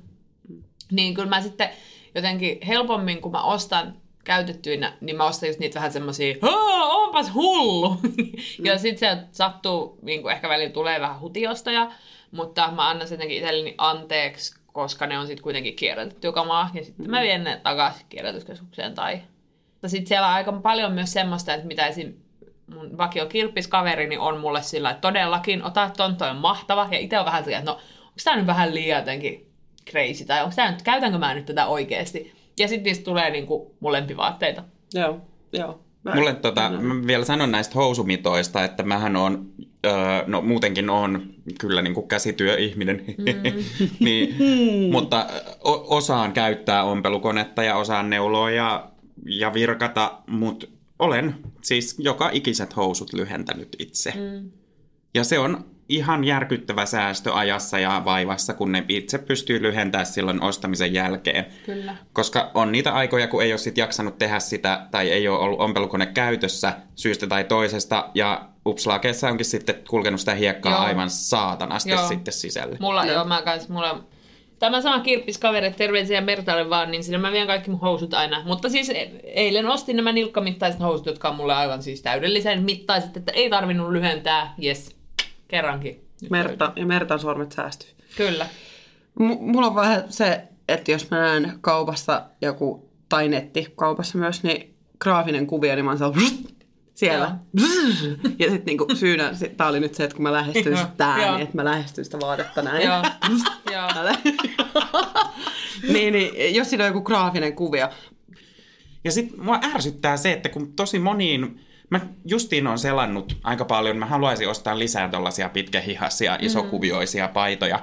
niin kyllä mä sitten jotenkin helpommin, kun mä ostan käytettyinä, niin mä ostan just niitä vähän semmosia, onpas hullu! ja sitten se sattuu, niin kuin ehkä välillä tulee vähän hutiostoja, mutta mä annan sen jotenkin itselleni anteeksi, koska ne on sitten kuitenkin kierrätetty kamaa, ja sitten mä vien ne takaisin kierrätyskeskukseen tai... Sitten siellä on aika paljon myös semmoista, että mitä esim. mun vakio kirppiskaverini on mulle sillä, että todellakin, ota ton, toi on mahtava, ja itse on vähän sillä, että no, onko tää nyt vähän liian jotenkin crazy, tai onko tää nyt, käytänkö mä nyt tätä oikeesti? Ja sitten niistä tulee niinku mun lempivaatteita. Joo, joo. Mä- Mulle tota, mä vielä sanon näistä housumitoista, että mähän on, öö, no muutenkin on kyllä niin kuin käsityöihminen, mm. niin, mutta o- osaan käyttää ompelukonetta ja osaan neuloa ja, ja virkata, mutta olen siis joka ikiset housut lyhentänyt itse. Mm. Ja se on ihan järkyttävä säästö ajassa ja vaivassa, kun ne itse pystyy lyhentämään silloin ostamisen jälkeen. Kyllä. Koska on niitä aikoja, kun ei ole sit jaksanut tehdä sitä tai ei ole ollut ompelukone käytössä syystä tai toisesta ja upslaakeessa onkin sitten kulkenut sitä hiekkaa Joo. aivan saatanasti Joo. sitten sisälle. Mulla, joo, mä kans, mulla Tämä sama kirppiskaveri, terveisiä Mertalle vaan, niin sinne mä vien kaikki mun housut aina. Mutta siis e- eilen ostin nämä nilkkamittaiset housut, jotka on mulle aivan siis täydellisen mittaiset, että ei tarvinnut lyhentää. Yes, kerrankin. Merta, ja Mertan sormet säästyy. Kyllä. M- mulla on vähän se, että jos mä näen kaupassa joku, tai nettikaupassa myös, niin graafinen kuvio, niin mä oon sellainen, siellä. Ja sitten niinku syynä, sit, tää oli nyt se, että kun mä lähestyn Joo, sitä tää, niin että mä lähestyn sitä vaatetta näin. Niin, niin, jos siinä on joku graafinen kuvio. Ja sitten mua ärsyttää se, että kun tosi moniin, mä justiin on selannut aika paljon, mä haluaisin ostaa lisää tällaisia pitkähihaisia, isokuvioisia paitoja.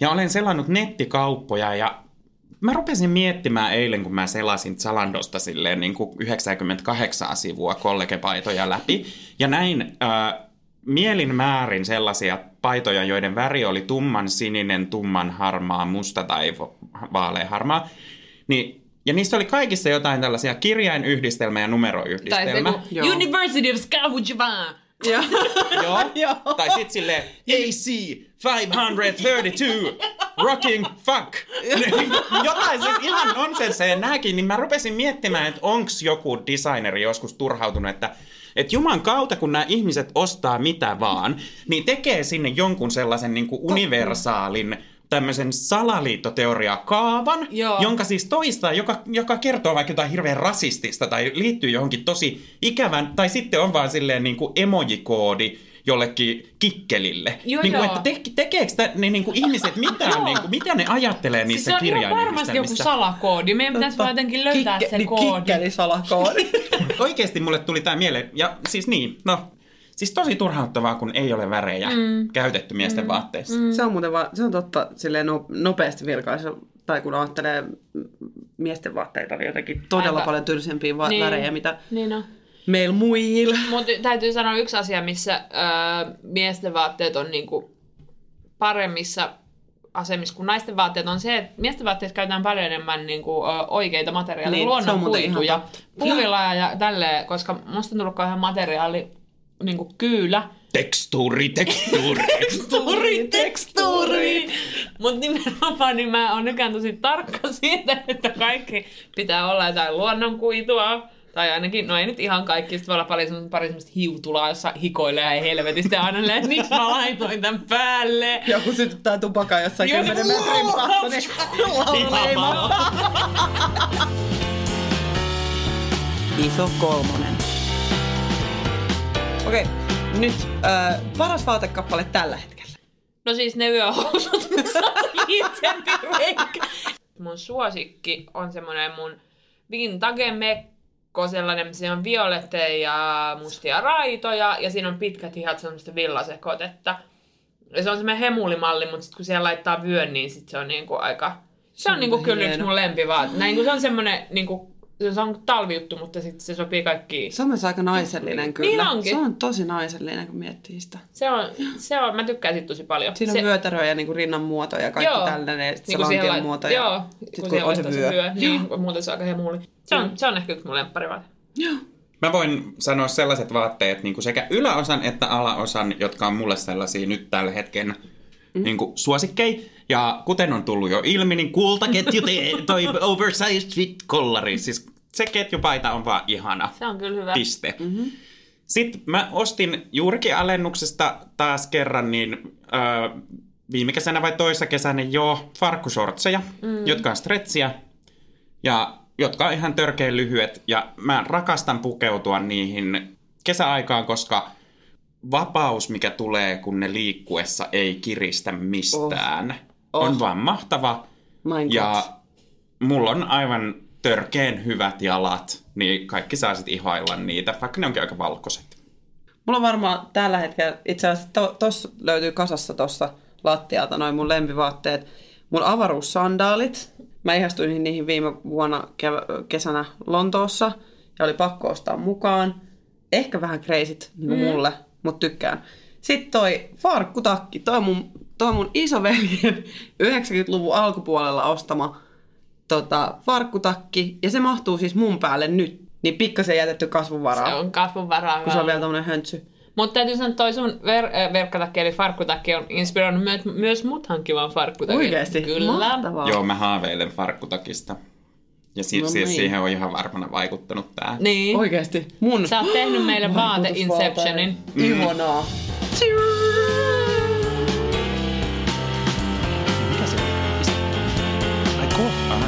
Ja olen selannut nettikauppoja ja mä rupesin miettimään eilen, kun mä selasin Zalandosta silleen niin kuin 98 sivua kollegepaitoja läpi. Ja näin äh, mielin määrin sellaisia paitoja, joiden väri oli tumman sininen, tumman harmaa, musta tai vo- vaaleanharmaa. Niin, ja niissä oli kaikissa jotain tällaisia kirjainyhdistelmä ja Tai numeroyhdistelmä. se, Joo. kun University of. Joo. Joo. Joo. Tai sitten silleen AC 532. rocking fuck. Niin, Jotain siis ihan nonsensseja nääkin, niin mä rupesin miettimään, että onks joku designeri joskus turhautunut, että että juman kautta, kun nämä ihmiset ostaa mitä vaan, niin tekee sinne jonkun sellaisen niin kuin universaalin tämmöisen salaliittoteoriakaavan, Joo. jonka siis toistaa, joka, joka kertoo vaikka jotain hirveän rasistista tai liittyy johonkin tosi ikävän, tai sitten on vaan silleen niin kuin emojikoodi jollekin kikkelille. Joo, niin kuin, joo. että te, tekeekö sitä, ne niin kuin ihmiset mitään, niin kuin, mitä ne ajattelee Siis niissä se on ihan varmasti joku salakoodi. Meidän pitäisi vaan jotenkin löytää Kikke- se niin koodi. Kikkelisalakoodi. Oikeasti mulle tuli tää mieleen, ja siis niin, no, siis tosi turhauttavaa, kun ei ole värejä mm. käytetty miesten mm. vaatteissa. Mm. Se on muuten vaan, se on totta silleen no, nopeasti vilkaisu, tai kun ajattelee miesten vaatteita, niin jotenkin todella Aika. paljon tylsempiä va- Niin. värejä, mitä Niin on. meillä muilla. Mutta täytyy sanoa yksi asia, missä öö, miesten vaatteet on niinku paremmissa asemissa kuin naisten vaatteet, on se, että miesten vaatteissa käytetään paljon enemmän niinku, ö, oikeita materiaaleja, Niin, niin, ihan luonnonkuituja, ja tälleen, koska musta on tullut kauhean materiaali niinku kyylä. Tekstuuri, tekstuuri. Tekstuuri, tekstuuri! Mutta nimenomaan niin mä oon nykyään tosi tarkka siitä, että kaikki pitää olla jotain luonnonkuitua. Tai ainakin, no ei nyt ihan kaikki, sitten voi olla paljon semmoista, pari semmoista hiutulaa, jossa hikoilee ja helvetistä ja aina että miksi mä laitoin tämän päälle. Joku sytyttää tupakan jossain Joo. 10 metrin päässä, niin. Iso kolmonen. Okei, nyt äh, paras vaatekappale tällä hetkellä. No siis ne yöhousut, missä on. Mun suosikki on semmonen mun vintage mekko, sellainen, missä on violetteja ja mustia raitoja, ja siinä on pitkät hihat semmoista villasekotetta. Ja se on semmoinen hemulimalli, mutta sitten kun siellä laittaa vyön, niin sit se on niinku aika... Se on niinku kyllä yksi mun lempivaat. Näin kun se on semmoinen niinku, se on talvijuttu, mutta sitten se sopii kaikkiin. Se on myös aika naisellinen kyllä. Niin onkin. Se on tosi naisellinen, kun miettii sitä. Se on, se on, mä tykkään siitä tosi paljon. Siinä se, on vyötäröä ja niinku rinnan muoto ja kaikki Joo. tällainen. Ja sit se Niin kun siihen lantion lait- muoto. Joo, ja kun, sit kun siihen on se vyö. se vyö. Niin, muuten se on aika hemuuli. Se on, se on ehkä yksi mun lempparivaate. Mä voin sanoa sellaiset vaatteet niin kuin sekä yläosan että alaosan, jotka on mulle sellaisia nyt tällä hetkellä mm. niin kuin suosikkei. Ja kuten on tullut jo ilmi, niin kultaketju te- toi oversized fit kollari. Siis se ketjupaita on vaan ihana. Se on kyllä hyvä. Piste. Mm-hmm. Sitten mä ostin juurikin alennuksesta taas kerran niin ö, viime kesänä vai toissa kesänä jo farkkusortseja, mm. jotka on stretchiä ja jotka on ihan törkeän lyhyet. Ja mä rakastan pukeutua niihin kesäaikaan, koska vapaus, mikä tulee, kun ne liikkuessa ei kiristä mistään, oh. Oh. on vaan mahtava. My God. Ja mulla on aivan törkeen hyvät jalat, niin kaikki saa sit ihailla niitä, vaikka ne onkin aika valkoiset. Mulla on varmaan tällä hetkellä, itse asiassa to, tossa löytyy kasassa tossa lattialta noin mun lempivaatteet. Mun avaruussandaalit. Mä ihastuin niihin viime vuonna kev- kesänä Lontoossa ja oli pakko ostaa mukaan. Ehkä vähän kreisit niin mm. mulle, mutta tykkään. Sitten toi farkkutakki, toi mun, toi mun isoveljen 90-luvun alkupuolella ostama tota, farkkutakki. Ja se mahtuu siis mun päälle nyt. Niin pikkasen jätetty kasvunvaraa. Se on kasvun varaa. kun se on vielä tommonen höntsy. Mutta täytyy sanoa, että toi sun ver- äh, verkkatakki eli farkkutakki on inspiroinut myös, myös mut hankkimaan farkkutakin. Oikeesti? Kyllä. Mahtavaa. Joo, mä haaveilen farkkutakista. Ja si- No siis niin. siihen on ihan varmana vaikuttanut tää. Niin. Oikeesti. Mun Sä oot tehnyt meille vaate Inceptionin. Ihanaa. Ai kohta.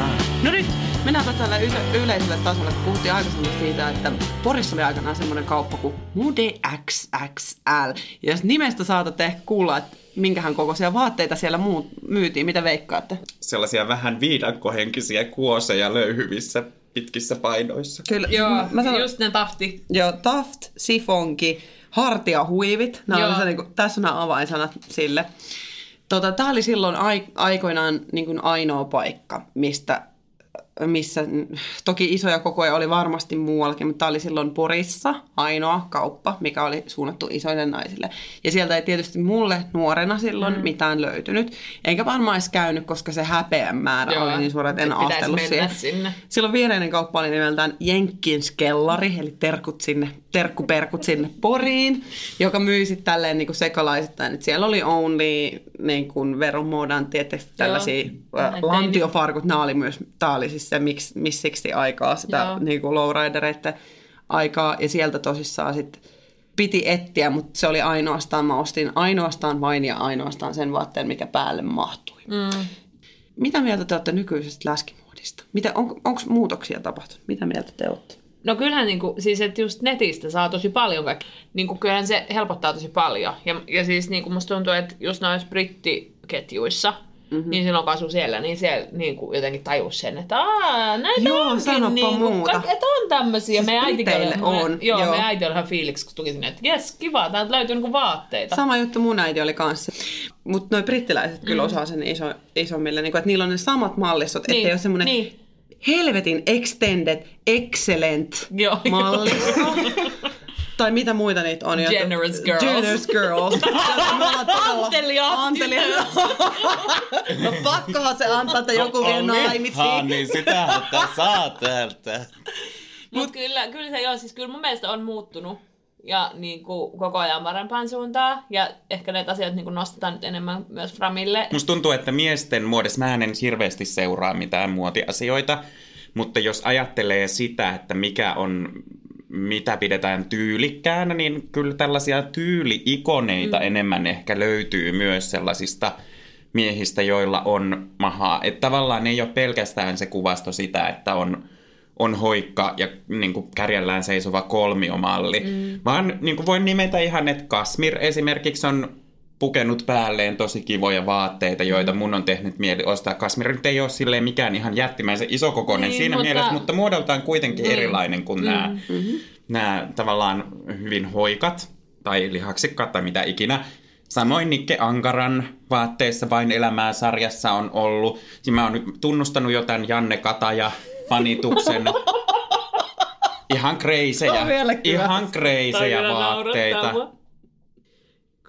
No nyt mennään tällä yle- yleiselle tasolle, kun puhuttiin aikaisemmin siitä, että Porissa oli aikanaan semmoinen kauppa kuin Mude XXL. Ja jos nimestä saatatte ehkä kuulla, että minkähän kokoisia vaatteita siellä muut myytiin. Mitä veikkaatte? Sellaisia vähän viidakkohenkisiä kuoseja löyhyvissä pitkissä painoissa. Kyllä. Joo, mä sanon, just ne tafti. Joo, taft, sifonki, hartiahuivit. Nämä Joo. on se, niin kuin, tässä on nämä avainsanat sille. Tota, tämä oli silloin ai- aikoinaan niin kuin ainoa paikka, mistä missä toki isoja kokoja oli varmasti muuallakin, mutta tämä oli silloin Porissa ainoa kauppa, mikä oli suunnattu isoille naisille. Ja sieltä ei tietysti mulle nuorena silloin mm. mitään löytynyt, enkä varmaan edes käynyt, koska se häpeän määrä Joo, oli niin suuri, että en astellut siihen. sinne. Silloin viereinen kauppa oli nimeltään Jenkkins Kellari, eli terkut sinne, terkkuperkut sinne Poriin, joka myi sitten tälleen niin kuin sekalaisittain. Et siellä oli only niin kuin veromodan, tietysti tällaisia lantiofarkut. Nämä oli myös, tämä oli siis se miksi, missiksi aikaa, sitä Joo. niin kuin lowridereiden aikaa. Ja sieltä tosissaan sitten piti etsiä, mutta se oli ainoastaan, mä ostin ainoastaan vain ja ainoastaan sen vaatteen, mikä päälle mahtui. Mm. Mitä mieltä te olette nykyisestä läskimuodista? Mitä, on, onko muutoksia tapahtunut? Mitä mieltä te olette? No kyllähän niinku, siis että just netistä saa tosi paljon kaikki. Niinku, kyllähän se helpottaa tosi paljon. Ja, ja siis niinku, musta tuntuu, että just noissa brittiketjuissa, mm-hmm. niin silloin kun asuu siellä, niin siellä niinku, jotenkin tajus sen, että Aa, näitä Joo, onkin sanoppa niinku, muuta. Ka- että on tämmöisiä. Siis meidän oli, on, Joo, joo. meidän äiti oli ihan fiiliksi, kun tuli sinne, että jes, kiva, täältä löytyy niinku vaatteita. Sama juttu mun äiti oli kanssa. Mutta noi brittiläiset kyllä osaa sen iso, isommille, niin kuin, että niillä on ne samat mallistot, Niin, ettei ole semmoinen niin. helvetin extended, excellent Joo, mallisto. tai mitä muita niitä on? Generous girls. Generous girls. Anteliaat Anteliaat. no pakkohan se antaa, että joku vie naimisiin. niin sitähän tää saa täältä. Mutta kyllä, kyllä se joo, siis kyllä mun mielestä on muuttunut ja niin kuin, koko ajan parempaan suuntaan. Ja ehkä näitä asioita niin kuin nostetaan nyt enemmän myös Framille. Musta tuntuu, että miesten muodossa mä en hirveästi seuraa mitään muotiasioita, mutta jos ajattelee sitä, että mikä on mitä pidetään tyylikkäänä, niin kyllä tällaisia tyyliikoneita mm. enemmän ehkä löytyy myös sellaisista miehistä, joilla on mahaa. Että tavallaan ei ole pelkästään se kuvasto sitä, että on, on hoikka ja niin kuin kärjellään seisova kolmiomalli, mm. vaan niin kuin voin nimetä ihan, että Kasmir esimerkiksi on pukenut päälleen tosi kivoja vaatteita, joita mun on tehnyt mieli ostaa. Kasmir nyt ei ole silleen mikään ihan jättimäisen isokokoinen Niin, siinä mutta- mielessä, mutta muodoltaan kuitenkin Niin. erilainen kuin nämä, nämä tavallaan hyvin hoikat tai lihaksikkaat tai mitä ikinä. Samoin Nikke Ankaran vaatteissa Vain elämää sarjassa on ollut. Siinä mä oon tunnustanut jo tämän Janne Kataja fanituksen. Ihan kreisejä, ihan kreisejä vaatteita. naurattaa.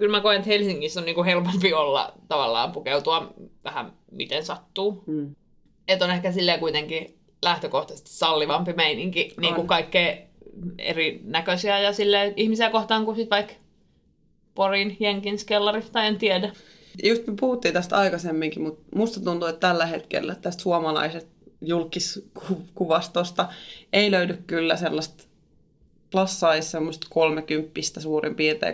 Kyllä mä koen, että Helsingissä on niinku helpompi olla tavallaan pukeutua vähän miten sattuu. Mm. Että on ehkä silleen kuitenkin lähtökohtaisesti sallivampi meininki niin kuin kaikkea erinäköisiä ja sille ihmisiä kohtaan kuin sit vaikka Porin Jenkins kellari, tai en tiedä. Just me puhuttiin tästä aikaisemminkin, mutta musta tuntuu, että tällä hetkellä tästä suomalaiset julkiskuvastosta ei löydy kyllä sellaista plus size, semmoista kolmekymppistä suurin piirtein,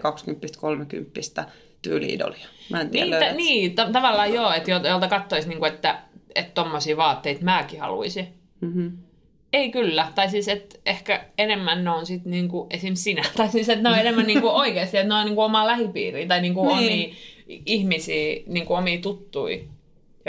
20-30 tyyliidolia. Mä en tiedä, Niin, löydät- niin ta- tavallaan joo, että jol- jolta katsoisi, niinku, että että tommosia vaatteita mäkin haluaisin. Mhm. Ei kyllä. Tai siis, että ehkä enemmän ne on sit niinku esim. sinä. Tai siis, että ne on enemmän niinku oikeasti, että ne on niinku omaa lähipiiriä tai niinku Niin. omia ihmisiä, niinku omia tuttuja,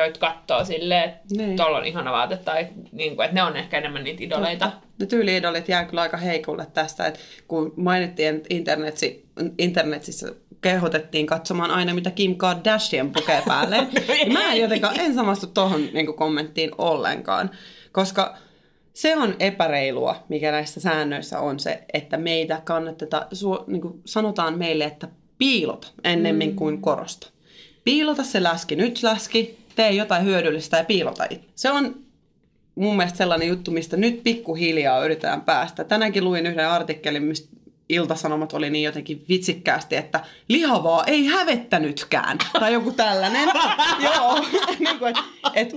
joita katsoo silleen, että Niin. tuolla on ihana vaate. Tai niinku, että ne on ehkä enemmän niitä idoleita. Ne tyyliidolit jää kyllä aika heikolle tästä, että kun mainittiin, että internetsi, internetissä kehotettiin katsomaan aina, mitä Kim Kardashian pukee päälle. niin mä en jotenkaan en samastu tuohon niin kommenttiin ollenkaan, koska se on epäreilua, mikä näissä säännöissä on se, että meitä kannatetaan, su, niin kuin sanotaan meille, että piilota ennemmin mm. kuin korosta. Piilota se läski, nyt läski, tee jotain hyödyllistä ja piilota. Se on mun mielestä sellainen juttu, mistä nyt pikkuhiljaa yritetään päästä. Tänäänkin luin yhden artikkelin, mistä Iltasanomat oli niin jotenkin vitsikkäästi, että lihavaa ei hävettänytkään. Tai joku tällainen. Joo, niin kuin, että et,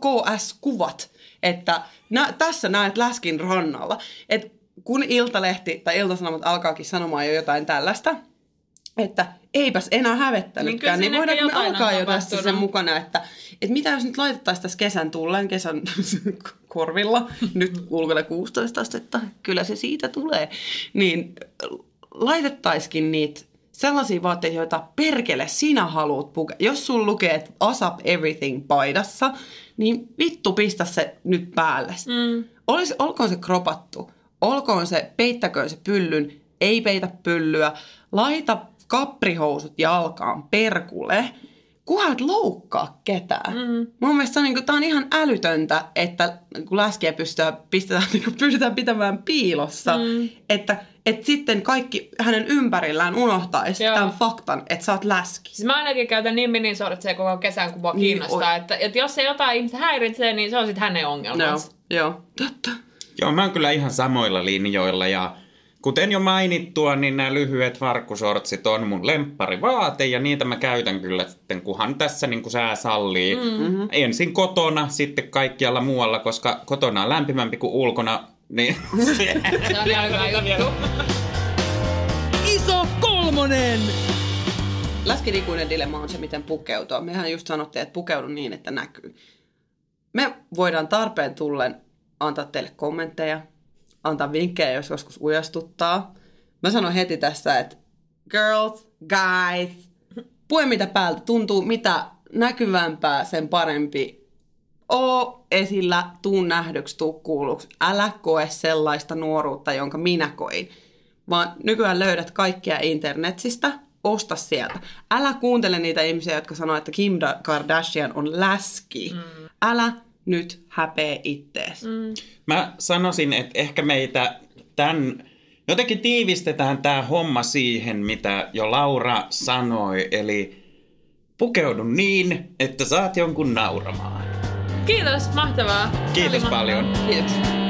KS-kuvat, että nä, tässä näet läskin rannalla. Et kun Iltalehti tai Iltasanomat alkaakin sanomaan jo jotain tällaista, että eipäs enää hävettänytkään, niin, niin voidaanko me alkaa jo tässä sen mukana, että, että mitä jos nyt laitettaisiin tässä kesän tulleen, kesän korvilla, nyt ulkona 16 astetta, kyllä se siitä tulee, niin laitettaisikin niitä sellaisia vaatteita, joita perkele sinä haluat pukea. Jos sun lukee, että ASAP Everything paidassa, niin vittu pistä se nyt päälle. Mm. Olis, olkoon se kropattu, olkoon se, peittäköön se pyllyn, ei peitä pyllyä, laita kaprihousut jalkaan perkulle, kunhan et loukkaa ketään. Mm. Mun mielestä se on, niin kuin, tää on ihan älytöntä, että kun läskiä pystytään, pistetään, niin kuin, pystytään pitämään piilossa, mm. että, että sitten kaikki hänen ympärillään unohtaisi Joo. tämän faktan, että sä oot läski. Siis mä ainakin käytän niin minisortseja koko kesän, kun mua Niin, kiinnostaa. oi. että, että jos se jotain ihmistä häiritsee, niin se on sitten hänen Joo, ongelmansa. joo. Totta. Joo, mä oon kyllä ihan samoilla linjoilla ja kuten jo mainittua, niin nämä lyhyet farkkusortsit on mun lempparivaate ja niitä mä käytän kyllä sitten, kunhan tässä niin kuin sää sallii. Mm-hmm. Ensin kotona, sitten kaikkialla muualla, koska kotona on lämpimämpi kuin ulkona, niin se, Se on ihan hyvä juttu. Iso kolmonen! Läskirikuinen dilemma on se, miten pukeutua. Mehän just sanottiin, että pukeudu niin, että näkyy. Me voidaan tarpeen tullen antaa teille kommentteja, antaa vinkkejä, jos joskus ujastuttaa. Mä sanon heti tässä, että girls, guys, pue mitä päältä tuntuu, mitä näkyvämpää, sen parempi. Oo esillä, tuu nähdyksi, tuu kuulluksi. Älä koe sellaista nuoruutta, jonka minä koin. Vaan nykyään löydät kaikkea internetistä, osta sieltä. Älä kuuntele niitä ihmisiä, jotka sanoo, että Kim Da- Kardashian on läski. Mm. Älä nyt häpeä ittees. Mm. Mä sanoisin, että ehkä meitä tämän, jotenkin tiivistetään tämä homma siihen, mitä jo Laura sanoi, eli pukeudu niin, että saat jonkun nauramaan. Kiitos, mahtavaa. Kiitos Oli paljon. Kiitos.